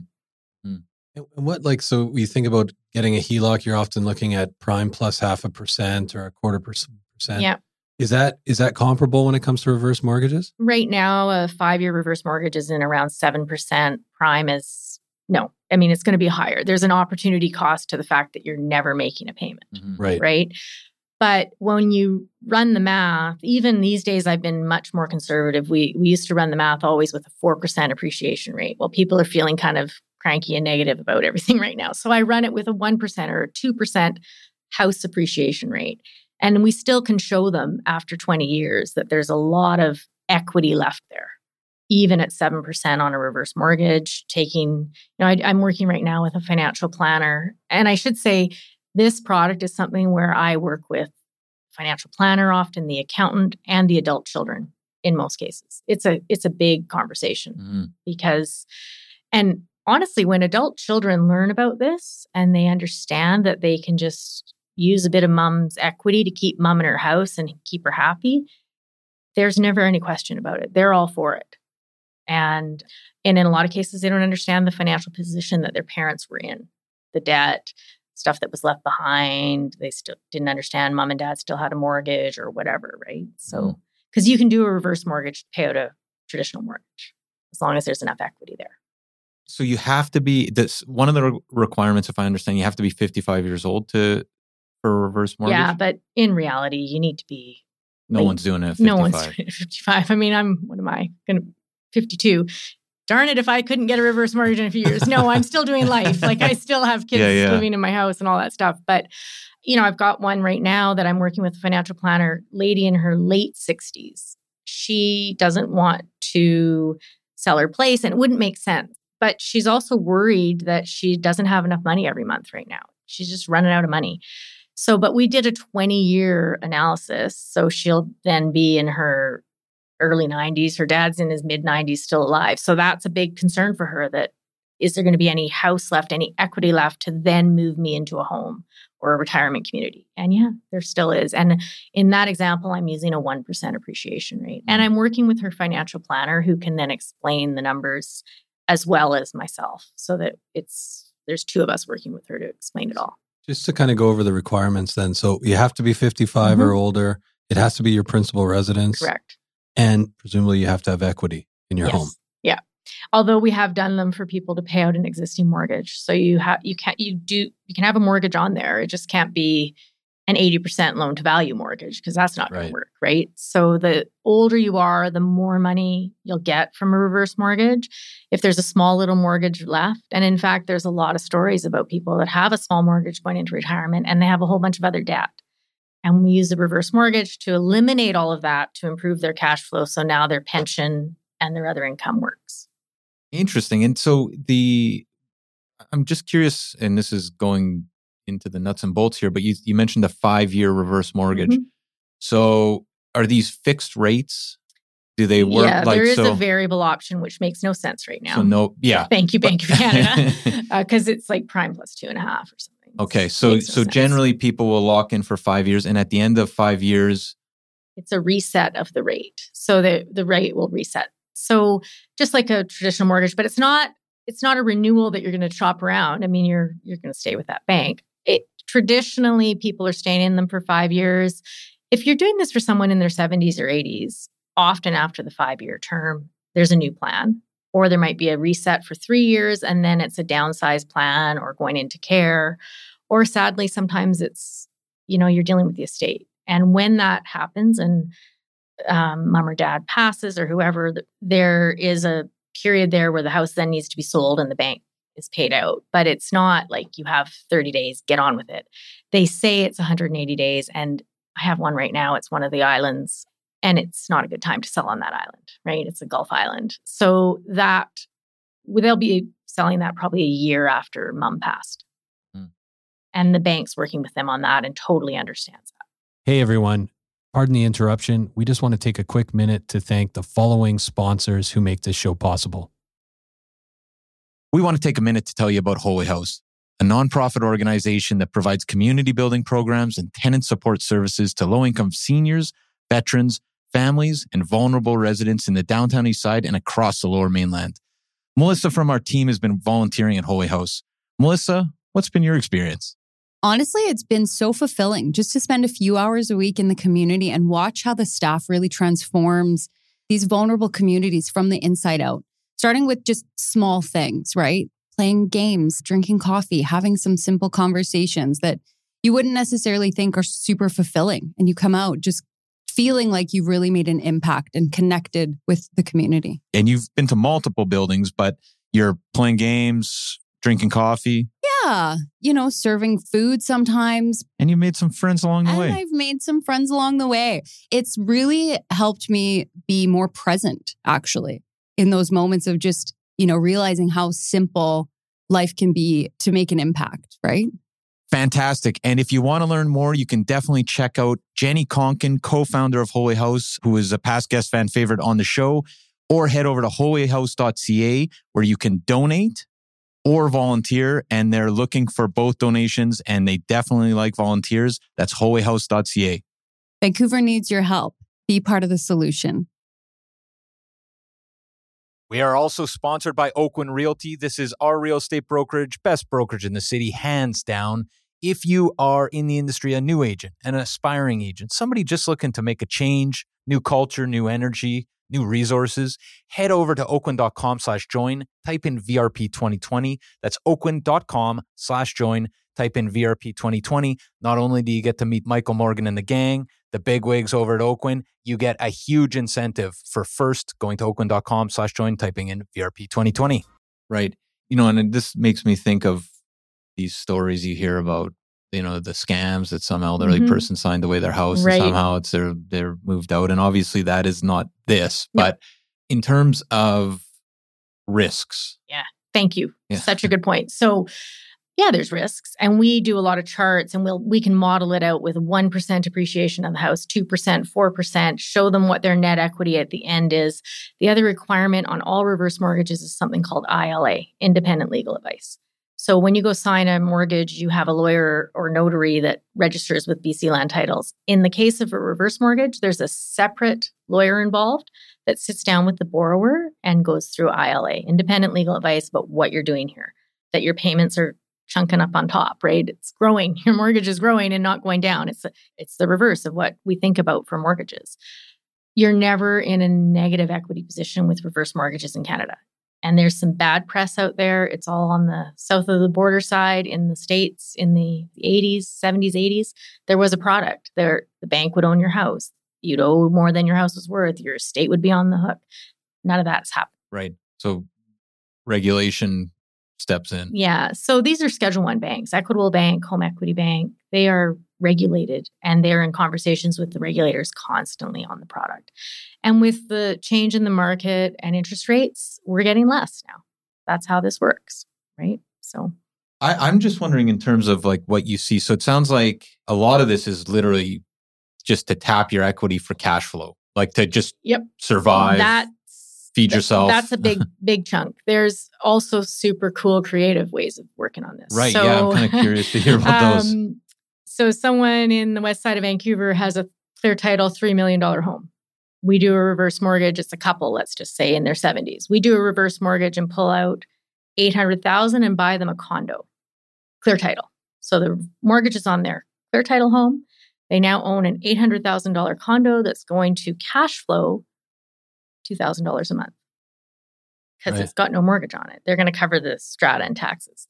And what like so you think about getting a HELOC, you're often looking at prime plus half a percent or a quarter percent. Yeah. Is that is that comparable when it comes to reverse mortgages? Right now, a five year reverse mortgage is in around seven percent. Prime is no. I mean, it's going to be higher. There's an opportunity cost to the fact that you're never making a payment. Mm-hmm. Right. Right. But when you run the math, even these days, I've been much more conservative. We we used to run the math always with a four percent appreciation rate. Well, people are feeling kind of cranky and negative about everything right now, so I run it with a one percent or a two percent house appreciation rate. And we still can show them after 20 years that there's a lot of equity left there, even at 7% on a reverse mortgage. Taking, you know, I, I'm working right now with a financial planner. And I should say, this product is something where I work with financial planner, often the accountant, and the adult children in most cases. It's a it's a big conversation mm-hmm. because and honestly when adult children learn about this and they understand that they can just use a bit of mom's equity to keep mom in her house and keep her happy, there's never any question about it. They're all for it. And and in a lot of cases they don't understand the financial position that their parents were in. The debt, stuff that was left behind, they still didn't understand mom and dad still had a mortgage or whatever, right? So mm. cuz you can do a reverse mortgage to pay out a traditional mortgage as long as there's enough equity there. So you have to be this one of the requirements if I understand you have to be 55 years old to for a reverse mortgage? Yeah, but in reality, you need to be. No like, one's doing it. No one's doing it 55. I mean, I'm, what am I? Going to 52. Darn it, if I couldn't get a reverse mortgage in a few years. No, I'm still doing life. Like I still have kids yeah, yeah. living in my house and all that stuff. But, you know, I've got one right now that I'm working with a financial planner, lady in her late 60s. She doesn't want to sell her place and it wouldn't make sense. But she's also worried that she doesn't have enough money every month right now. She's just running out of money. So, but we did a 20 year analysis. So she'll then be in her early 90s. Her dad's in his mid 90s, still alive. So that's a big concern for her that is there going to be any house left, any equity left to then move me into a home or a retirement community? And yeah, there still is. And in that example, I'm using a 1% appreciation rate. And mm. I'm working with her financial planner who can then explain the numbers as well as myself so that it's there's two of us working with her to explain it all. Just to kind of go over the requirements then. So you have to be 55 mm-hmm. or older. It has to be your principal residence. Correct. And presumably you have to have equity in your yes. home. Yeah. Although we have done them for people to pay out an existing mortgage. So you have you can't you do you can have a mortgage on there. It just can't be an 80% loan to value mortgage because that's not going to work, right? So the older you are, the more money you'll get from a reverse mortgage. If there's a small little mortgage left, and in fact, there's a lot of stories about people that have a small mortgage going into retirement and they have a whole bunch of other debt. And we use a reverse mortgage to eliminate all of that to improve their cash flow. So now their pension and their other income works. Interesting. And so the, I'm just curious, and this is going into the nuts and bolts here, but you, you mentioned a five year reverse mortgage. Mm-hmm. So are these fixed rates? Do they work? Yeah, like, there is so, a variable option, which makes no sense right now. So no, yeah. Thank you, Bank of Canada, because uh, it's like prime plus two and a half or something. Okay, so no so sense. generally people will lock in for five years, and at the end of five years, it's a reset of the rate. So the the rate will reset. So just like a traditional mortgage, but it's not it's not a renewal that you're going to chop around. I mean, you're you're going to stay with that bank it traditionally people are staying in them for five years. If you're doing this for someone in their 70s or 80s, often after the five year term, there's a new plan. Or there might be a reset for three years and then it's a downsized plan or going into care. Or sadly, sometimes it's, you know, you're dealing with the estate. And when that happens and um, mom or dad passes or whoever, there is a period there where the house then needs to be sold and the bank is paid out. But it's not like you have 30 days, get on with it. They say it's 180 days. And I have one right now. It's one of the islands, and it's not a good time to sell on that island, right? It's a Gulf island. So that they'll be selling that probably a year after mom passed. Hmm. And the bank's working with them on that and totally understands that. Hey, everyone. Pardon the interruption. We just want to take a quick minute to thank the following sponsors who make this show possible. We want to take a minute to tell you about Holy House, a nonprofit organization that provides community building programs and tenant support services to low income seniors, veterans, families, and vulnerable residents in the downtown east side and across the lower mainland. Melissa from our team has been volunteering at Holy House. Melissa, what's been your experience? Honestly, it's been so fulfilling just to spend a few hours a week in the community and watch how the staff really transforms these vulnerable communities from the inside out, starting with just small things, right? Playing games, drinking coffee, having some simple conversations that you wouldn't necessarily think are super fulfilling. And you come out just feeling like you've really made an impact and connected with the community. And you've been to multiple buildings, but you're playing games, drinking coffee. Yeah. You know, serving food sometimes. And you made some friends along the and way. I've made some friends along the way. It's really helped me be more present, actually, in those moments of just, you know, realizing how simple life can be to make an impact, right? Fantastic. And if you want to learn more, you can definitely check out Jenny Conkin, co founder of Holy House, who is a past guest fan favorite on the show, or head over to holyhouse.ca where you can donate or volunteer. And they're looking for both donations and they definitely like volunteers. That's holyhouse.ca. Vancouver needs your help. Be part of the solution. We are also sponsored by Oakwyn Realty. This is our real estate brokerage, best brokerage in the city, hands down. If you are in the industry, a new agent, an aspiring agent, somebody just looking to make a change, new culture, new energy, new resources, head over to oakwyn.com slash join, type in VRP 2020. That's oakwyn.com slash join, type in VRP 2020. Not only do you get to meet Michael Morgan and the gang, the big wigs over at Oakwyn, you get a huge incentive for first going to oakwyn.com slash join, typing in VRP 2020. Right. You know, and this makes me think of these stories you hear about you know the scams that some elderly mm-hmm. person signed away their house right. and somehow it's they're they're moved out and obviously that is not this no. but in terms of risks yeah thank you yeah. such a good point so yeah there's risks and we do a lot of charts and we'll we can model it out with 1% appreciation of the house 2% 4% show them what their net equity at the end is the other requirement on all reverse mortgages is something called ILA independent legal advice so when you go sign a mortgage, you have a lawyer or notary that registers with BC Land Titles. In the case of a reverse mortgage, there's a separate lawyer involved that sits down with the borrower and goes through ILA, independent legal advice about what you're doing here, that your payments are chunking up on top, right? It's growing. Your mortgage is growing and not going down. It's it's the reverse of what we think about for mortgages. You're never in a negative equity position with reverse mortgages in Canada and there's some bad press out there. It's all on the south of the border side in the states in the 80s, 70s, 80s. There was a product there. The bank would own your house. You'd owe more than your house was worth. Your estate would be on the hook. None of that's happened. Right. So regulation steps in. Yeah. So these are Schedule One banks, Equitable Bank, Home Equity Bank. They are regulated and they're in conversations with the regulators constantly on the product. And with the change in the market and interest rates, we're getting less now. That's how this works, right? So I, am just wondering in terms of like what you see. So it sounds like a lot of this is literally just to tap your equity for cash flow, like to just yep. survive. That feed yourself. That's a big, big chunk. There's also super cool creative ways of working on this. Right. So, yeah. I'm kind of curious to hear about um, those. So someone in the west side of Vancouver has a clear title $3 million home. We do a reverse mortgage. It's a couple, let's just say in their 70s. We do a reverse mortgage and pull out 800,000 and buy them a condo. Clear title. So the mortgage is on their clear title home. They now own an $800,000 condo that's going to cash flow $2,000 a month because right. it's got no mortgage on it. They're going to cover the strata and taxes.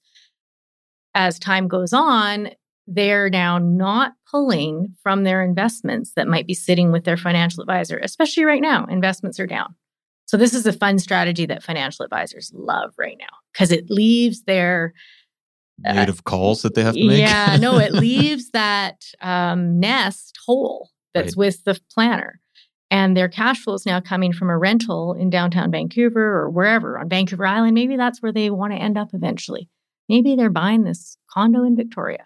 As time goes on, they're now not pulling from their investments that might be sitting with their financial advisor, especially right now. Investments are down. So this is a fun strategy that financial advisors love right now because it leaves their uh, native calls that they have to make. Yeah, no, it leaves that um, nest whole that's right. with the planner. And their cash flow is now coming from a rental in downtown Vancouver or wherever on Vancouver Island. Maybe that's where they want to end up eventually. Maybe they're buying this condo in Victoria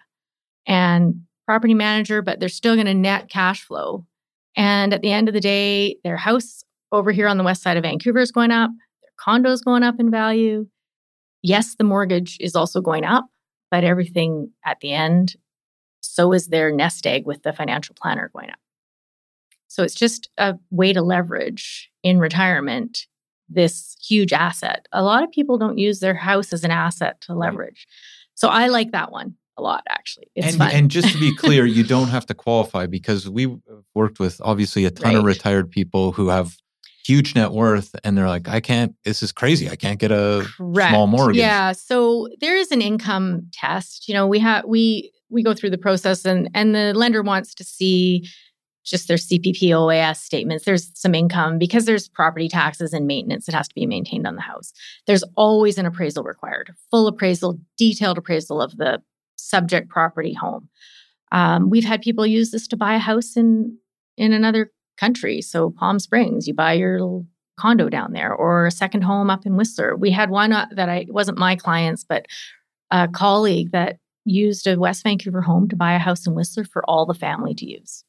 and property manager, but they're still going to net cash flow. And at the end of the day, their house over here on the west side of Vancouver is going up, their condo is going up in value. Yes, the mortgage is also going up, but everything at the end, so is their nest egg with the financial planner going up. So it's just a way to leverage in retirement this huge asset. A lot of people don't use their house as an asset to leverage. So I like that one a lot actually. It's and, fun. and just to be clear, you don't have to qualify because we worked with obviously a ton right. of retired people who have huge net worth and they're like, I can't, this is crazy. I can't get a Correct. small mortgage. Yeah. So there is an income test. You know, we have, we, we go through the process and, and the lender wants to see just their CPP OAS statements. There's some income because there's property taxes and maintenance that has to be maintained on the house. There's always an appraisal required, full appraisal, detailed appraisal of the subject property home. Um, we've had people use this to buy a house in in another country. So Palm Springs, you buy your condo down there, or a second home up in Whistler. We had one uh, that I wasn't my clients, but a colleague that used a West Vancouver home to buy a house in Whistler for all the family to use.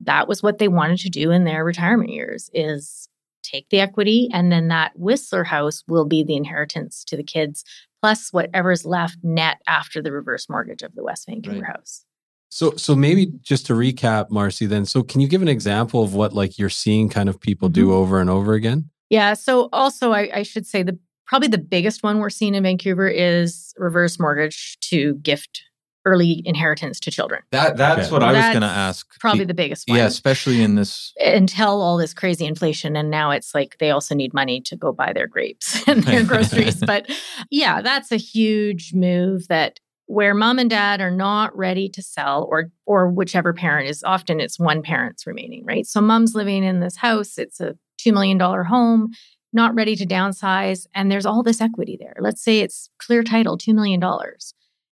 That was what they wanted to do in their retirement years is take the equity and then that Whistler house will be the inheritance to the kids plus whatever's left net after the reverse mortgage of the West Vancouver right. house. So, so maybe just to recap, Marcy, then, so can you give an example of what like you're seeing kind of people mm-hmm. do over and over again? Yeah. So, also, I, I, should say the probably the biggest one we're seeing in Vancouver is reverse mortgage to gift early inheritance to children. That that's okay. what I was going to ask. Probably the biggest one. Yeah, especially in this until all this crazy inflation, and now it's like they also need money to go buy their grapes and their groceries. but yeah, that's a huge move that where mom and dad are not ready to sell or or whichever parent is often it's one parent's remaining right so mom's living in this house it's a $2 million home not ready to downsize and there's all this equity there let's say it's clear title $2 million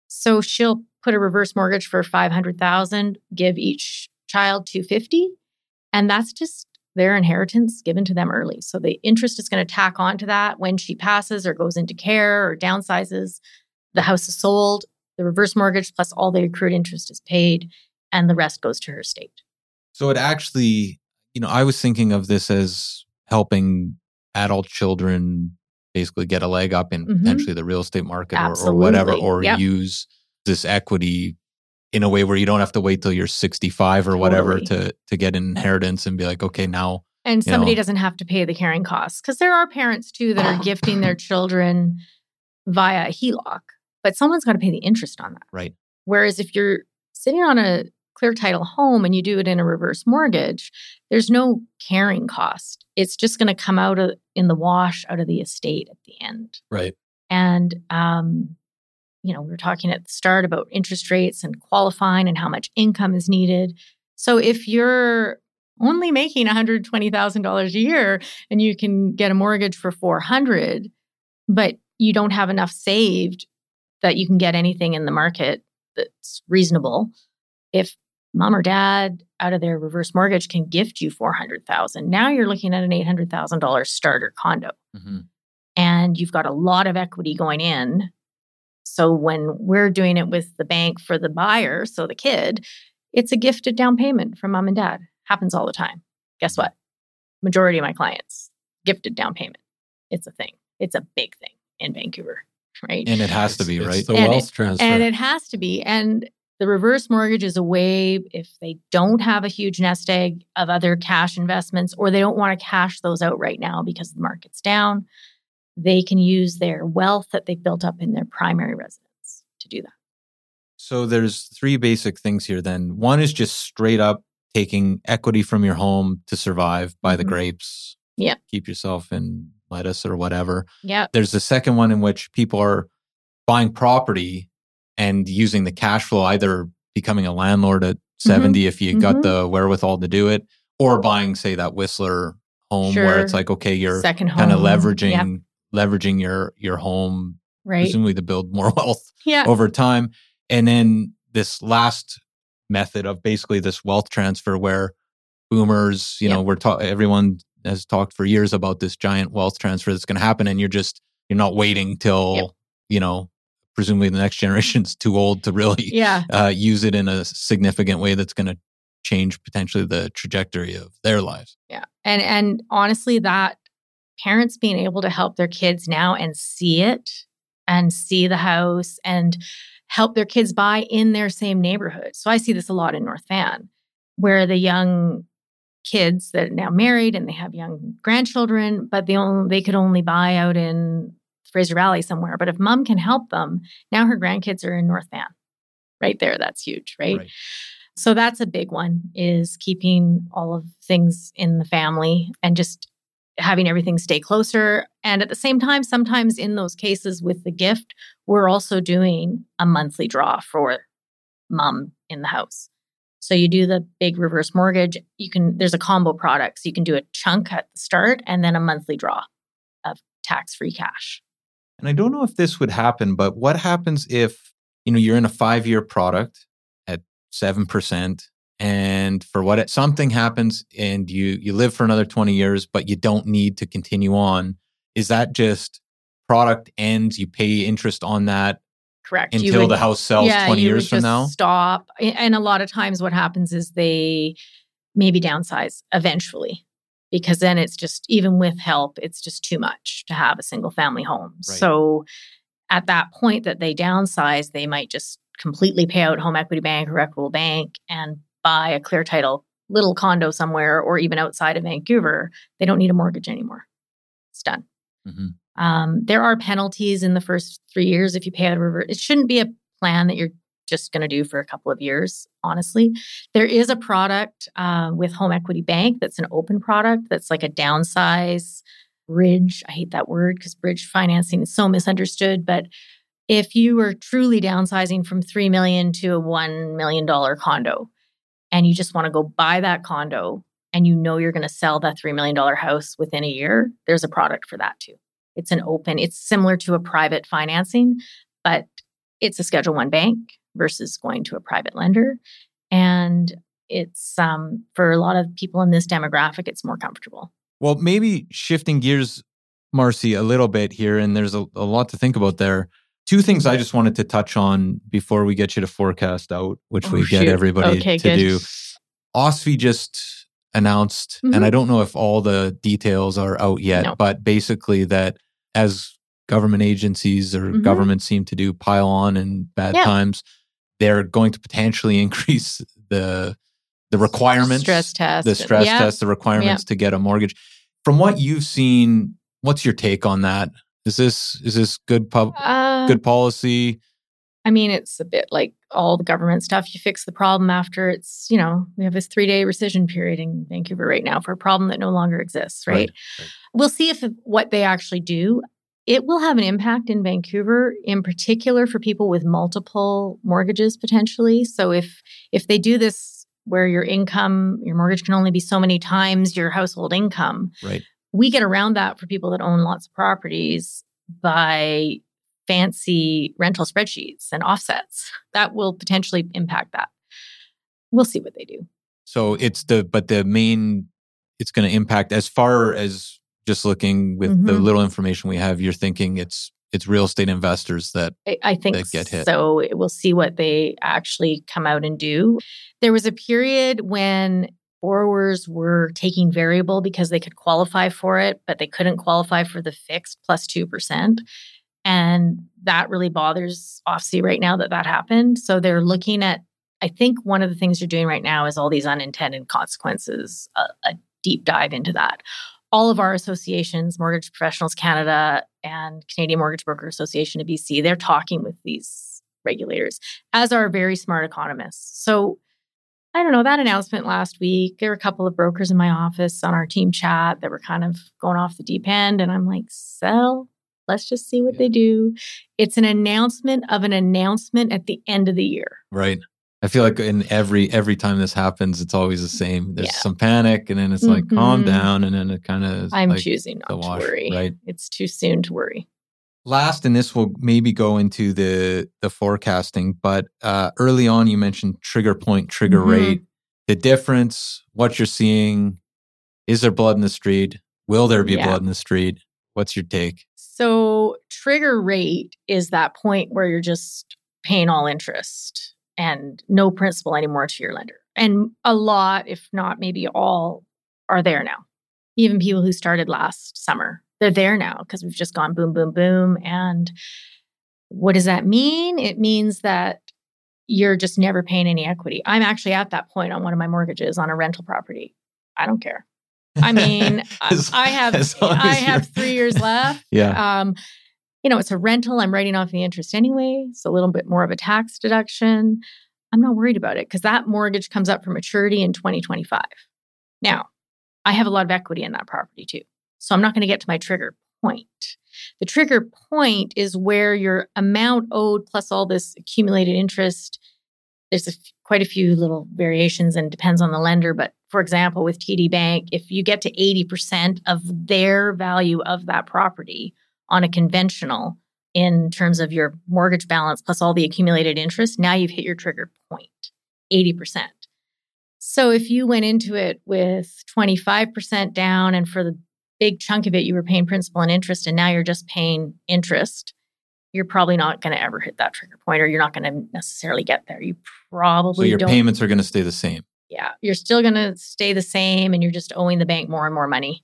so she'll put a reverse mortgage for 500000 give each child 250 and that's just their inheritance given to them early so the interest is going to tack on to that when she passes or goes into care or downsizes the house is sold the reverse mortgage plus all the accrued interest is paid, and the rest goes to her state. So it actually, you know, I was thinking of this as helping adult children basically get a leg up in mm-hmm. potentially the real estate market or, or, whatever, or yep. use this equity in a way where you don't have to wait till you're 65 or totally. whatever to to get an inheritance and be like, okay, now and somebody know. doesn't have to pay the carrying costs because there are parents too that are gifting their children via HELOC but someone's got to pay the interest on that. Right. Whereas if you're sitting on a clear title home and you do it in a reverse mortgage, there's no carrying cost. It's just going to come out of, in the wash out of the estate at the end. Right. And um, you know, we were talking at the start about interest rates and qualifying and how much income is needed. So if you're only making $120,000 a year and you can get a mortgage for 400, but you don't have enough saved that you can get anything in the market that's reasonable. If mom or dad out of their reverse mortgage can gift you 400,000, now you're looking at an $800,000 starter condo. Mm-hmm. And you've got a lot of equity going in. So when we're doing it with the bank for the buyer, so the kid, it's a gifted down payment from mom and dad. Happens all the time. Guess what? Majority of my clients gifted down payment. It's a thing. It's a big thing in Vancouver right? And it has to be, right? the and wealth it, transfer. And it has to be. And the reverse mortgage is a way if they don't have a huge nest egg of other cash investments or they don't want to cash those out right now because the market's down, they can use their wealth that they've built up in their primary residence to do that. So there's three basic things here then. One is just straight up taking equity from your home to survive, buy the mm-hmm. grapes. Yeah. Keep yourself in lettuce or whatever. Yeah. There's the second one in which people are buying property and using the cash flow, either becoming a landlord at mm-hmm. 70 if you mm-hmm. got the wherewithal to do it, or buying, say, that Whistler home Sure. where it's like okay you're Second home. kind of leveraging Yep, leveraging your your home right. presumably to build more wealth Yeah. over time and then this last method of basically this wealth transfer where boomers you know we're ta- everyone has talked for years about this giant wealth transfer that's going to happen and you're just you're not waiting till Yep. you know presumably the next generation's too old to really Yeah. uh, use it in a significant way that's going to change potentially the trajectory of their lives Yeah. And and honestly that parents being able to help their kids now and see it and see the house and help their kids buy in their same neighborhood. So I see this a lot in North Van where the young kids that are now married and they have young grandchildren, but they only they could only buy out in Fraser Valley somewhere. But if mom can help them, now her grandkids are in North Van. Right there. That's huge, right? Right. So that's a big one is keeping all of things in the family and just having everything stay closer. And at the same time, sometimes in those cases with the gift, we're also doing a monthly draw for mom in the house. So you do the big reverse mortgage. You can, there's a combo product. So you can do a chunk at the start and then a monthly draw of tax free cash. And I don't know if this would happen, but what happens if, you know, you're in a five year product at 7% and for what it, something happens and you, you live for another 20 years, but you don't need to continue on. Is that just product ends? You pay interest on that Correct. Until would- the house sells 20 years from now? Stop. And a lot of times what happens is they maybe downsize eventually because then it's just even with help, it's just too much to have a single family home. Right. So at that point that they downsize, they might just completely pay out home equity bank or equitable bank and buy a clear title little condo somewhere or even outside of Vancouver. They don't need a mortgage anymore. It's done. Mhm. Um, there are penalties in the first three years if you pay out a reverse. It shouldn't be a plan that you're just going to do for a couple of years, honestly. There is a product uh, with Home Equity Bank that's an open product that's like a downsize bridge. I hate that word because bridge financing is so misunderstood. But if you were truly downsizing from three million to a one million dollar condo, and you just want to go buy that condo, and you know you're going to sell that three million dollar house within a year, there's a product for that too. It's an open. It's similar to a private financing, but it's a Schedule One bank versus going to a private lender, and it's um, for a lot of people in this demographic, it's more comfortable. Well, maybe shifting gears, Marcy, a little bit here, and there's a, a lot to think about there. Two things I just wanted to touch on before we get you to forecast out, which Oh, we get everybody Okay, to good. do. OSFI just announced, and I Mhm. don't know if all the details are out yet, No. but basically that as government agencies or Mhm. governments seem to do pile on in bad Yeah. times, they're going to potentially increase the the requirements stress test, the stress yeah. test, the requirements to get a mortgage. From what you've seen, what's your take on that? Is this is this good pub Uh, good policy? I mean, it's a bit like all the government stuff. You fix the problem after it's, you know, we have this three day rescission period in Vancouver right now for a problem that no longer exists, right? Right, right. We'll see if what they actually do. It will have an impact in Vancouver, in particular for people with multiple mortgages potentially. So if if they do this where your income, your mortgage can only be so many times your household income, Right. We get around that for people that own lots of properties by fancy rental spreadsheets and offsets. That will potentially impact that. We'll see what they do. So it's the but the main it's going to impact as far as just looking with the Mhm. little information we have. You're thinking it's it's real estate investors that I, I think That get hit. so. We'll see what they actually come out and do. There was a period when borrowers were taking variable because they could qualify for it, but they couldn't qualify for the fixed plus 2%. And that really bothers OSFI right now that that happened. So they're looking at, I think one of the things they're doing right now is all these unintended consequences, a, a deep dive into that. All of our associations, Mortgage Professionals Canada and Canadian Mortgage Broker Association of BC, they're talking with these regulators, as are very smart economists. So I don't know, that announcement last week, there were a couple of brokers in my office on our team chat that were kind of going off the deep end. And I'm like, settle. Let's just see what Yeah. they do. It's an announcement of an announcement at the end of the year. right I feel like in every every time this happens, it's always the same. There's Yeah. some panic, and then it's like calm Mhm. down, and then it kind of. I'm like, choosing not to worry. right? It's too soon to worry. Last, and this will maybe go into the the forecasting, but uh, early on you mentioned trigger point, trigger Mhm. rate, the difference, what you're seeing. Is there blood in the street? Will there be Yeah. blood in the street? What's your take? So, trigger rate is that point where you're just paying all interest and no principal anymore to your lender. And a lot, if not maybe all, are there now. Even people who started last summer, they're there now because we've just gone boom, boom, boom. And what does that mean? It means that you're just never paying any equity. I'm actually at that point on one of my mortgages on a rental property. I don't care. I mean, I- As- I have I as have three years left. Yeah. Um, you know, it's a rental. I'm writing off the interest anyway. It's a little bit more of a tax deduction. I'm not worried about it because that mortgage comes up for maturity in 2025. Now, I have a lot of equity in that property too. So I'm not going to get to my trigger point. The trigger point is where your amount owed plus all this accumulated interest. There's a f- quite a few little variations and depends on the lender. But for example, with TD Bank, if you get to 80% of their value of that property on a conventional in terms of your mortgage balance plus all the accumulated interest, now you've hit your trigger point 80%. So if you went into it with 25% down and for the big chunk of it you were paying principal and interest and now you're just paying interest, you're probably not going to ever hit that trigger point or you're not going to necessarily get there. You probably So your don't payments are going to stay the same. yeah, you're still going to stay the same and you're just owing the bank more and more money.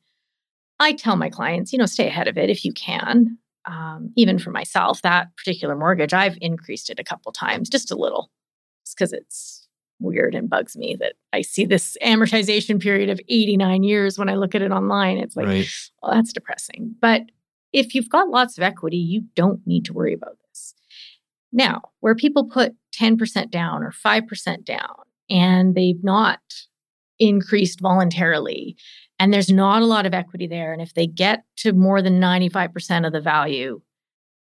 I tell my clients, you know, stay ahead of it if you can. Um, even for myself, that particular mortgage, I've increased it a couple times, just a little, just because it's weird and bugs me that I see this amortization period of 89 years when I look at it online. It's like, right. well, that's depressing. But if you've got lots of equity, you don't need to worry about this. Now, where people put 10% down or 5% down and they've not increased voluntarily, and there's not a lot of equity there, and if they get to more than 95% of the value,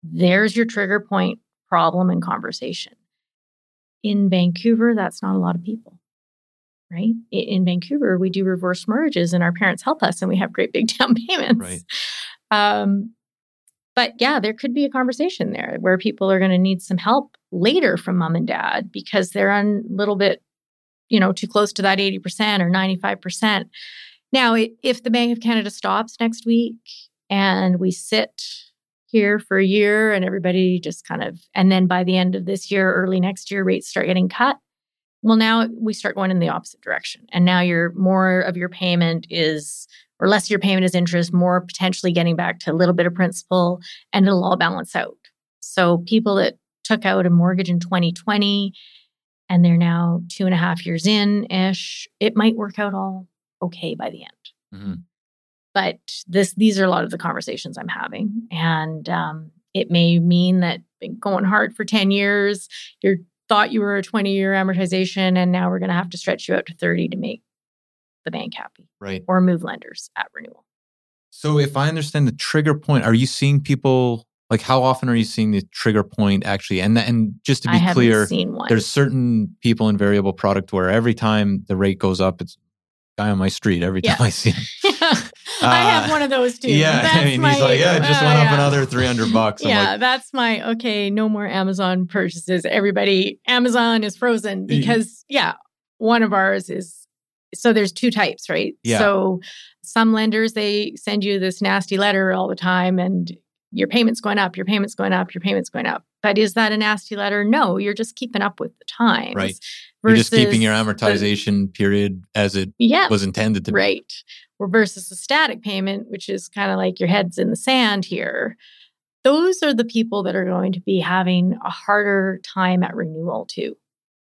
there's your trigger point problem and conversation. In Vancouver, that's not a lot of people right? In Vancouver, we do reverse mortgages and our parents help us and we have great big down payments. Right. Um, but yeah, there could be a conversation there where people are going to need some help later from mom and dad because they're on a little bit, you know, too close to that 80% or 95%. Now, if the Bank of Canada stops next week and we sit here for a year and everybody just kind of, and then by the end of this year, early next year, rates start getting cut, well, now we start going in the opposite direction. And now your more of your payment is, or less your payment is interest, more potentially getting back to a little bit of principal, and it'll all balance out. So people that took out a mortgage in 2020 and they're now two and a half years in ish, it might work out all okay by the end. Mhm. But this these are a lot of the conversations I'm having. And um, it may mean that been going hard for 10 years, you thought you were a 20 year amortization, and now we're going to have to stretch you out to 30 to make the bank happy Right. or move lenders at renewal. So if I understand the trigger point, are you seeing people like how often are you seeing the trigger point actually? And and just to be clear, there's certain people in variable product where every time the rate goes up, it's guy on my street every time Yeah. I see him. I have Uh, one of those too. Yeah, That's I mean, my, he's like, yeah, it just uh, went up another three hundred bucks. I'm yeah, like, that's my okay. No more Amazon purchases. Everybody, Amazon is frozen because yeah, one of ours is. So there's two types, right? Yeah. So some lenders they send you this nasty letter all the time, and your payment's going up, your payment's going up, your payment's going up. But is that a nasty letter? No, you're just keeping up with the times. Right. you're just keeping your versus the- amortization period as it yeah, was intended to. be. Right. Or versus the static payment, which is kind of like your head's in the sand here. Those are the people that are going to be having a harder time at renewal too.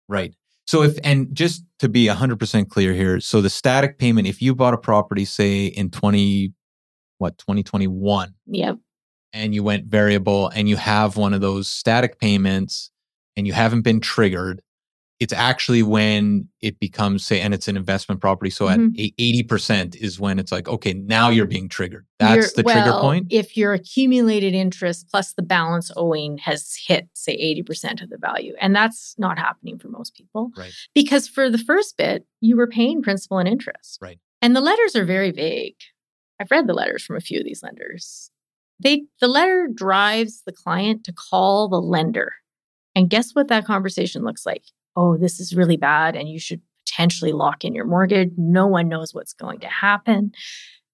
Right. So if and just to be 100% clear here, so the static payment if you bought a property say in 20 what 2021 Yep. And you went variable and you have one of those static payments and you haven't been triggered It's actually when it becomes, say, and it's an investment property. So Mhm. at eighty percent is when it's like, okay, now you're being triggered. That's You're- the trigger point. If your accumulated interest plus the balance owing has hit, say, 80% of the value. And that's not happening for most people. Right. Because for the first bit, you were paying principal and interest. Right. And the letters are very vague. I've read the letters from a few of these lenders. They the letter drives the client to call the lender. And guess what that conversation looks like? Oh, this is really bad and you should potentially lock in your mortgage. No one knows what's going to happen.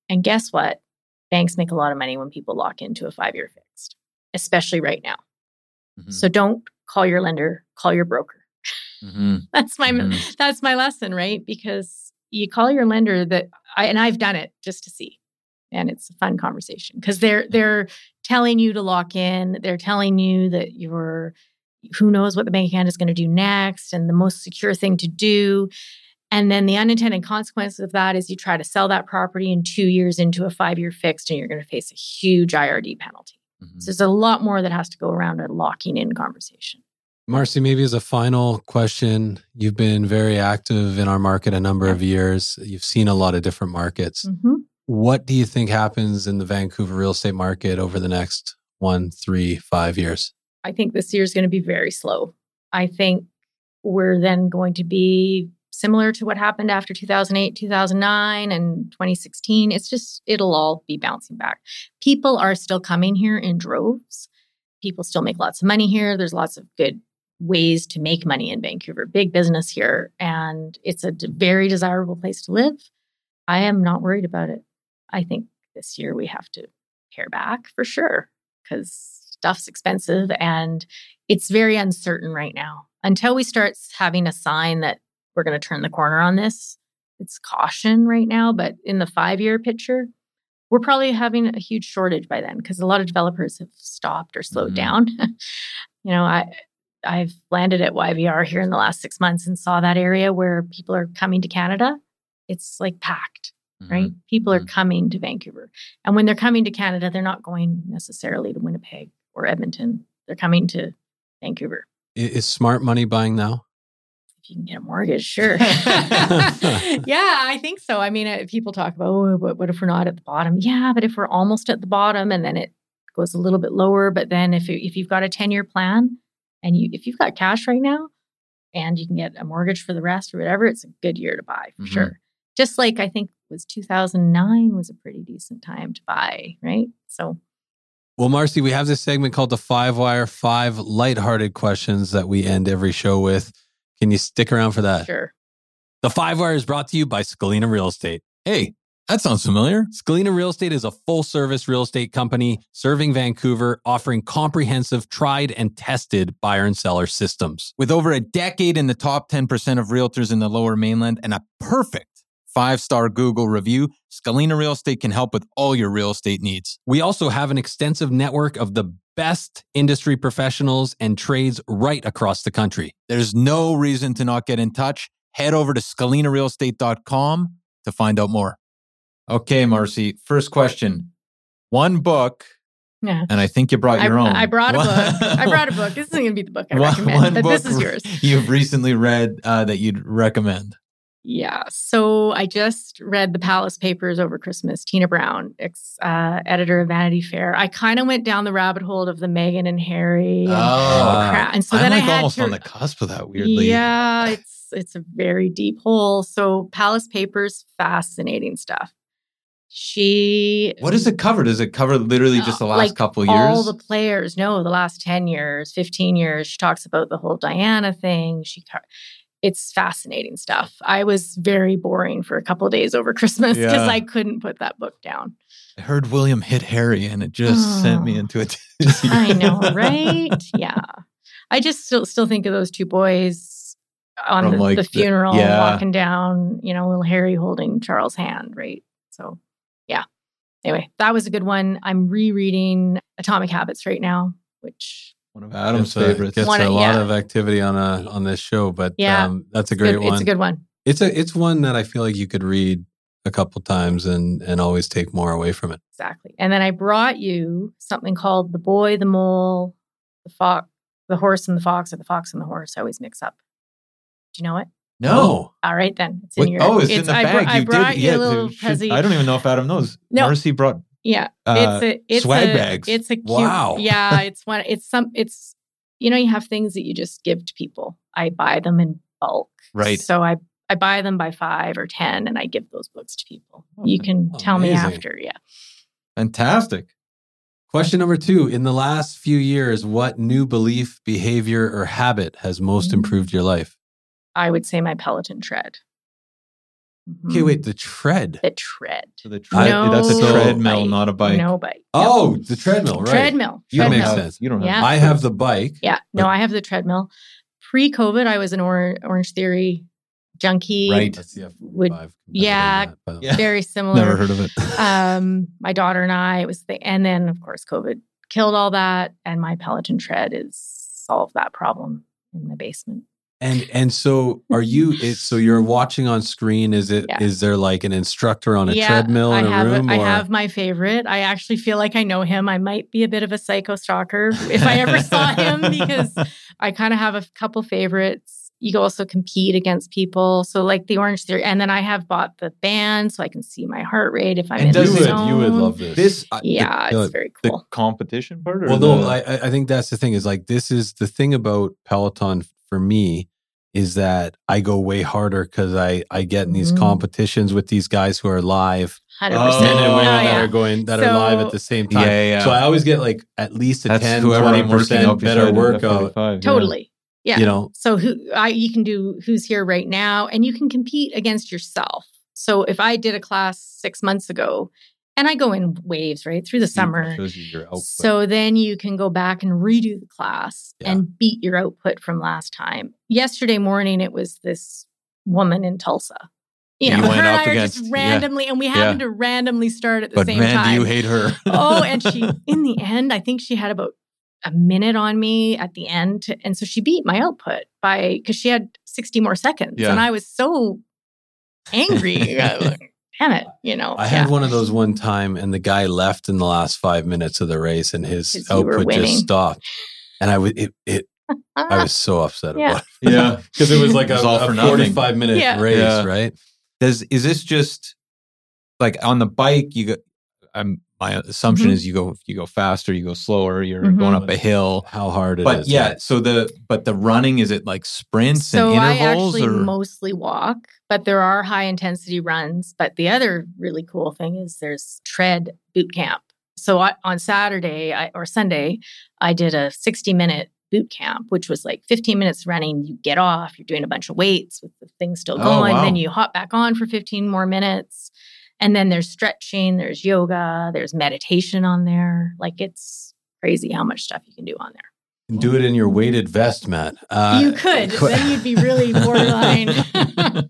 And guess what? Banks make a lot of money when people lock into a 5-year fixed, especially right now. Mhm. So don't call your lender, call your broker. Mhm. That's my Mhm. that's my lesson, right? Because you call your lender that I and I've done it just to see. And it's a fun conversation because they're they're telling you to lock in, they're telling you that you're who knows what the bank account is going to do next and the most secure thing to do. And then the unintended consequence of that is you try to sell that property in two years into a five year fixed and you're going to face a huge IRD penalty. Mhm. So there's a lot more that has to go around a locking in conversation. Marcy, maybe as a final question, you've been very active in our market a number of years. You've seen a lot of different markets. Mhm. What do you think happens in the Vancouver real estate market over the next one, three, five years? I think this year is going to be very slow. I think we're then going to be similar to what happened after 2008, 2009, and 2016. It's just, it'll all be bouncing back. People are still coming here in droves. People still make lots of money here. There's lots of good ways to make money in Vancouver, big business here, and it's a very desirable place to live. I am not worried about it. I think this year we have to pare back for sure because stuff's expensive and it's very uncertain right now. Until we start having a sign that we're going to turn the corner on this, it's caution right now. But in the five year picture, we're probably having a huge shortage by then because a lot of developers have stopped or slowed Mhm. down. you know, I I've landed at YVR here in the last six months and saw that area where people are coming to Canada. It's like packed right? People are Mhm. coming to Vancouver. And when they're coming to Canada, they're not going necessarily to Winnipeg or Edmonton. They're coming to Vancouver. Is smart money buying now? If you can get a mortgage, sure. yeah, I think so. I mean, uh, people talk about, oh, but what if we're not at the bottom? Yeah, but if we're almost at the bottom and then it goes a little bit lower, but then if, you, if you've got a 10 year plan and you if you've got cash right now and you can get a mortgage for the rest or whatever, it's a good year to buy for Mhm. sure. Just like I think was 2009 was a pretty decent time to buy, right? So Well, Marcy, we have this segment called the Five Wire Five Lighthearted Questions that we end every show with. Can you stick around for that? sure. The Five Wire is brought to you by Scalina Real Estate. Hey, that sounds familiar. Scalina Real Estate is a full service real estate company serving Vancouver, offering comprehensive, tried and tested buyer and seller systems. With over a decade in the top 10% of realtors in the lower mainland and a perfect five star Google review, Scalina Real Estate can help with all your real estate needs. We also have an extensive network of the best industry professionals and trades right across the country. There's no reason to not get in touch. Head over to scalinarealestate.com to find out more. Okay, Marcy, first question. One book, Yeah. and I think you brought I, your own. I brought a book. I brought a book. This isn't going to be the book I One- recommend, one but this is yours. You've recently read uh, that you'd recommend. Yeah. So I just read the Palace Papers over Christmas. Tina Brown, ex uh, editor of Vanity Fair. I kind of went down the rabbit hole of the Meghan and Harry. And, Oh. Cra- and so I'm then like I had almost to, on the cusp of that, weirdly. Yeah, it's it's a very deep hole. So Palace Papers, fascinating stuff. She What does it cover? Does it cover literally just the Uh, last like couple of all the players no the last 10 years 15 years she talks about the whole diana thing she it's fascinating stuff i was very boring for a couple of days over christmas because Yeah. i couldn't put that book down I heard William hit Harry, and it just sent me Oh. into it. i know right yeah i just still still think of those two boys on the, like, the the- funeral yeah. walking down you know little harry holding charles hand right so yeah anyway that was a good one i'm rereading atomic habits right now which One of Adam's Gets a- favorites. Gets One a lot yeah. of activity on a on this show, but Yeah. um, that's a it's great good- one. it's a good one It's a it's one that I feel like you could read a couple times and and always take more away from it. Exactly. And then I brought you something called The Boy, the Mole, the Fox, the Horse and the Fox, or the Fox and the Horse. I always mix up. Do you know it? No. All right, then. It's Wait, in your. oh, it's, in the I, br- bag. I you brought did. you yeah, a little should- I don't even know if Adam knows. No. Marcy brought. Yeah, Uh, it's a it's swag a, bags. It's a cute. Wow. Yeah, it's one. It's some. It's you know you have things that you just give to people. I buy them in bulk. Right. So I I buy them by five or ten, and I give those books to people. you can tell me after. Yeah. Fantastic. Question number two. In the last few years, what new belief, behavior, or habit has most Mm. improved your life? I would say my Peloton tread. Okay, Mhm. wait, the tread. The tread. So the I- tread, that's a treadmill, bike. not a bike. No bike. Oh, the treadmill, right. Treadmill. That don't makes have- sense. You don't have. Yeah. I have the bike. Yeah. No, But- I have the treadmill. Pre COVID, I was an or- Orange Theory junkie. Right. That's the Would- yeah. that, Yeah. Very similar. Never heard of it. um, my daughter and I, it was the, and then of course COVID killed all that, and my Peloton tread is solved that problem in my basement. And and so are you? Is, so you're watching on screen? Is it? Is Yeah. there like an instructor on a yeah, treadmill I in a have room? I have my favorite. I actually feel like I know him. I might be a bit of a psycho stalker if I ever saw him because I kind of have a couple favorites. You also compete against people, so like the Orange Theory, and then I have bought the band so I can see my heart rate if I'm And in does the you it- would you would love this. This uh, Yeah, the- it's very the competition part. Or Well, no, the- I I- I think that's the thing is like this is the thing about Peloton for me is that I go way harder because I I get in these Mhm. competitions with these guys who are live Hundred Oh, men percent. and women yeah. that are going that are live at the same time. Yeah, yeah. So I always get like at least a that's 10, 20 I'm working percent better workout. F45, yeah. Totally. Yeah. You know, So who I you can do who's here right now and you can compete against yourself. So if I did a class 6 months ago and I go in waves, right, through the mm, summer. Your. So then you can go back and redo the class Yeah. and beat your output from last time. Yesterday morning it was this woman in Tulsa. You You know, her and I are against- just yeah. randomly and we happened to randomly start at the but same man, time do you hate her? oh, and she, in the end, I think she had about a minute on me at the end. to- and so she beat my output by, because she had 60 more seconds. Yeah. And I was so angry. I Damn it, you know. I yeah. had one of those one time, and the guy left in the last five minutes of the race, and his output just stopped. And I would it, it I was so upset Yeah. about it. yeah. because it was like It a, was all a for nothing. forty-five minute Yeah. race, Yeah. right? Does is this just like on the bike? You go. I'm my assumption Mhm. is you go you go faster, you go slower. You're Mhm. going up a hill. How hard it is. But yeah, so the but the running is it like sprints So and I actually or mostly walk, but there are high intensity runs. But the other really cool thing is there's tread boot camp. So I, on Saturday I, or Sunday, I did a 60 minute boot camp, which was like 15 minutes running. You get off, you're doing a bunch of weights with the thing still Oh, going. wow. Then you hop back on for 15 more minutes. And then there's stretching, there's yoga, there's meditation on there. Like it's crazy how much stuff you can do on there. do it in your weighted vest, Matt. Uh, you could, qu- then you'd be really borderline.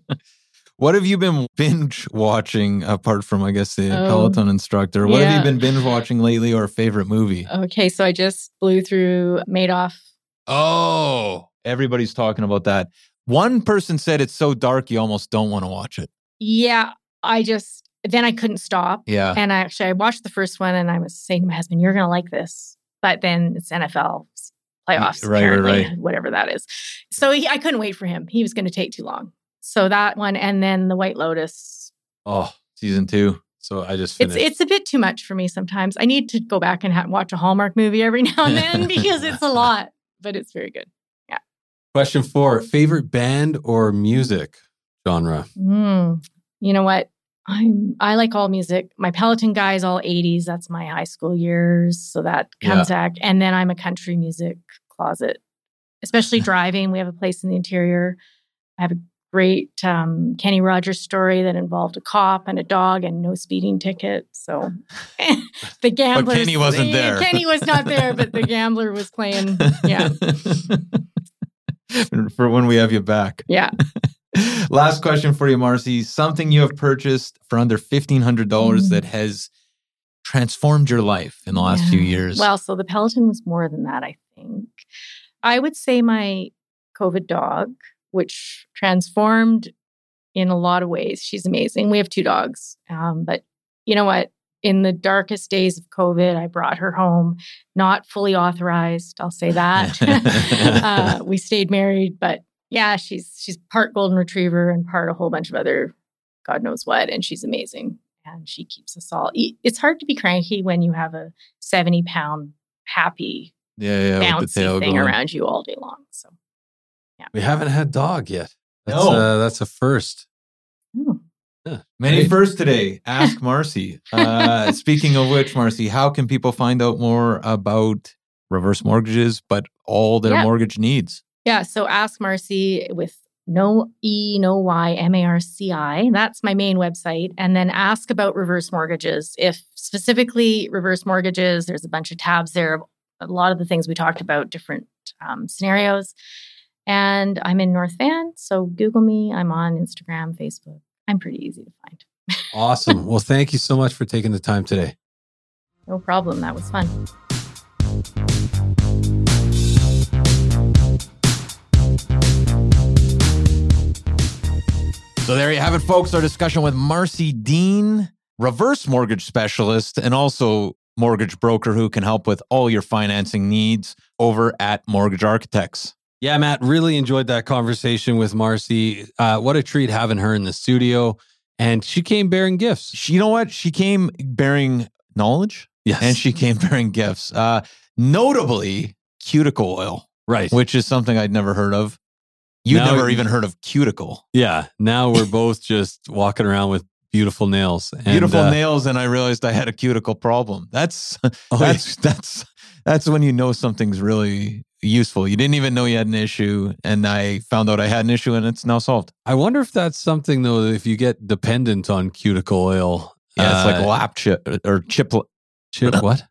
what have you been binge watching apart from I guess the Oh, Peloton instructor? What have you been binge watching lately or a favorite movie? Okay, so I just blew through Madoff. Oh, everybody's talking about that. One person said it's so dark you almost don't want to watch it. Yeah, I just then I couldn't stop. Yeah. And I actually I watched the first one and I was saying to my husband, "You're gonna like this," but then it's NFL playoffs, Right, right, apparently, right. whatever that is. So he, I couldn't wait for him. He was going to take too long. So that one, and then the White Lotus. Oh, Season two. so I just It's it's a bit too much for me sometimes. I need to go back and ha- watch a Hallmark movie every now and then because it's a lot, but it's very good. Yeah. Question four: favorite band or music genre? Mm, you know what? I'm I like all music. My Peloton guy is all 80s. That's my high school years. So that comes back. And then I'm a country music closet. Especially driving. We have a place in the interior. I have a great um, Kenny Rogers story that involved a cop and a dog and no speeding ticket. So the gambler Kenny wasn't there. Kenny was not there, but the gambler was playing. Yeah. For when we have you back. Yeah. Last question for you, Marci. Something you have purchased for under $1,500 Mm. that has transformed your life in the last few years. Well, so the Peloton was more than that, I think. I would say my COVID dog, which transformed in a lot of ways. She's amazing. We have two dogs. Um, but you know what? In the darkest days of COVID, I brought her home, not fully authorized. I'll say that. uh, we stayed married, but Yeah, she's she's part golden retriever and part a whole bunch of other God knows what, and she's amazing. And she keeps us all. It's hard to be cranky when you have a seventy pound happy Yeah, yeah. with the bouncy tail thing going. around you all day long. So yeah, We haven't had dog yet. That's, No. uh, that's a first. oh, Many Great. first today. Ask Marci. Uh, speaking of which, Marci, how can people find out more about reverse mortgages, but all their Yeah. mortgage needs? Yeah. So ask Marci with no E, no Y, M A R C I. That's my main website. And then ask about reverse mortgages. If specifically reverse mortgages, there's a bunch of tabs there of a lot of the things we talked about, different um, scenarios. And I'm in North Van. So Google me. I'm on Instagram, Facebook. I'm pretty easy to find. Awesome. well, thank you so much for taking the time today. No problem. That was fun. So there you have it, folks. Our discussion with Marci Dean, reverse mortgage specialist, and also mortgage broker who can help with all your financing needs over at Mortgage Architects. Yeah, Matt, really enjoyed that conversation with Marci. Uh, what a treat having her in the studio. And she came bearing gifts. She, you know what? She came bearing knowledge Yes. and she came bearing gifts. Uh, notably, cuticle oil, right. which is something I'd never heard of. You Now- never even heard of cuticle. Yeah. Now we're both just walking around with beautiful nails. And, Beautiful uh, nails, and I realized I had a cuticle problem. That's oh, yeah. that's that's that's when you know something's really useful. You didn't even know you had an issue, and I found out I had an issue, and it's now solved. I wonder if that's something, though, if you get dependent on cuticle oil. Yeah, it's uh, like lap chip or chip chip. What?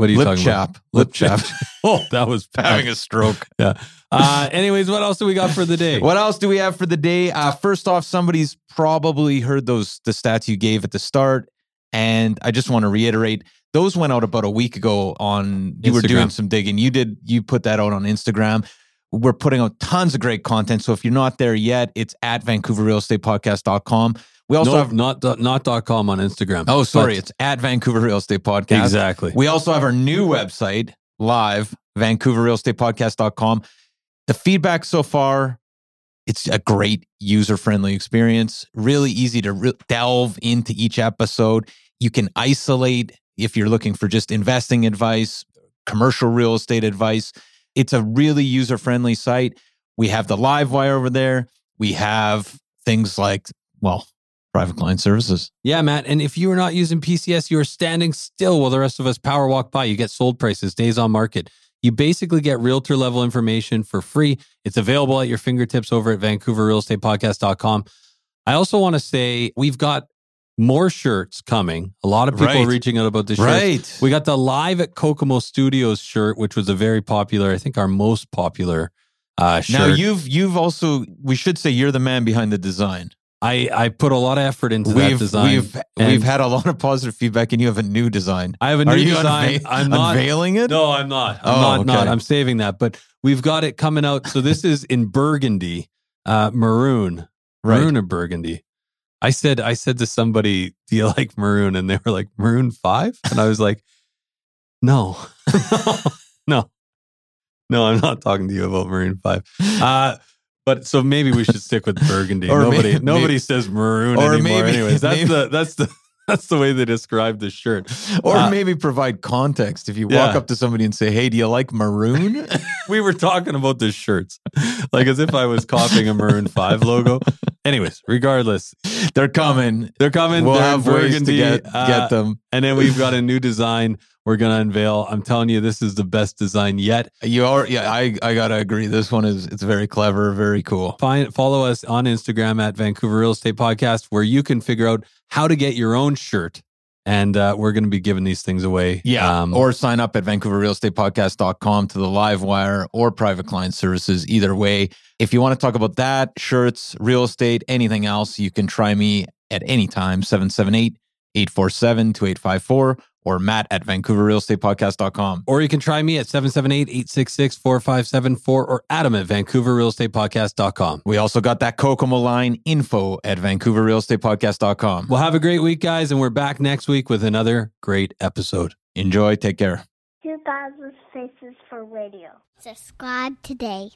What are you lip talking chap, about? lip chap, oh, that was having a stroke. yeah. Uh, anyways, what else do we got for the day? What else do we have for the day? Uh, first off, somebody's probably heard those the stats you gave at the start, and I just want to reiterate those went out about a week ago. On you were doing some digging. You did you put that out on Instagram. We're putting out tons of great content. So if you're not there yet, it's at VancouverRealEstatePodcast.com. We also no, have not not dot com on Instagram. oh sorry, it's at Vancouver Real Estate Podcast. exactly. We also have our new website live, VancouverRealEstatePodcast.com. The feedback so far, it's a great user friendly experience. Really easy to re- delve into each episode. You can isolate if you're looking for just investing advice, commercial real estate advice. It's a really user friendly site. We have the live wire over there. We have things like, well, private client services. Yeah, Matt. And if you are not using PCS, you are standing still while the rest of us power walk by. You get sold prices, days on market. You basically get realtor level information for free. It's available at your fingertips over at VancouverRealEstatePodcast.com. I also want to say we've got more shirts coming. A lot of people Right. are reaching out about the shirts. We got the live at Kokomo Studios shirt, which was a very popular, I think our most popular uh, shirt. now you've you've also we should say you're the man behind the design. I, I put a lot of effort into that we've design. we've we've had a lot of positive feedback, and you have a new design. I have a new Are you design. unveil- I'm not unveiling it. No, I'm not. I'm Oh, not. Not. okay. I'm saving that. But we've got it coming out. So this is in burgundy, uh, maroon, Right. maroon or burgundy. I said, I said to somebody, "Do you like maroon?" And they were like, "Maroon 5? And I was like, "No, no, no. I'm not talking to you about maroon five. Uh, but so maybe we should stick with burgundy. Nobody, maybe- nobody says maroon or anymore. maybe- Anyways, that's maybe- the that's the that's the way they describe the shirt. Or Uh, maybe provide context. If you walk up to somebody and say, "Hey, do you like maroon?" we were talking about the shirts, like as if I was copying a Maroon Five logo. Anyways, regardless, They're coming. they're coming. We'll they're have in ways to burgundy, get uh, get them. and then we've got a new design we're gonna unveil. I'm telling you, this is the best design yet. You are. Yeah, I I gotta agree. This one is it's very clever, very cool. Find follow us on Instagram at Vancouver Real Estate Podcast, where you can figure out how to get your own shirt. And uh, we're going to be giving these things away. Um, or sign up at VancouverRealEstatePodcast.com to the live wire or private client services. Either way, if you want to talk about that, shirts, real estate, anything else, you can try me at any time 778 847 2854 or Matt at VancouverRealEstatePodcast.com. Or you can try me at 778-866-4574 or Adam at VancouverRealEstatePodcast.com. We also got that Kokomo line info at VancouverRealEstatePodcast.com. Well, have a great week, guys, and we're back next week with another great episode. Enjoy. Take care. Goodbye. Fabulous Faces for Radio. Subscribe today.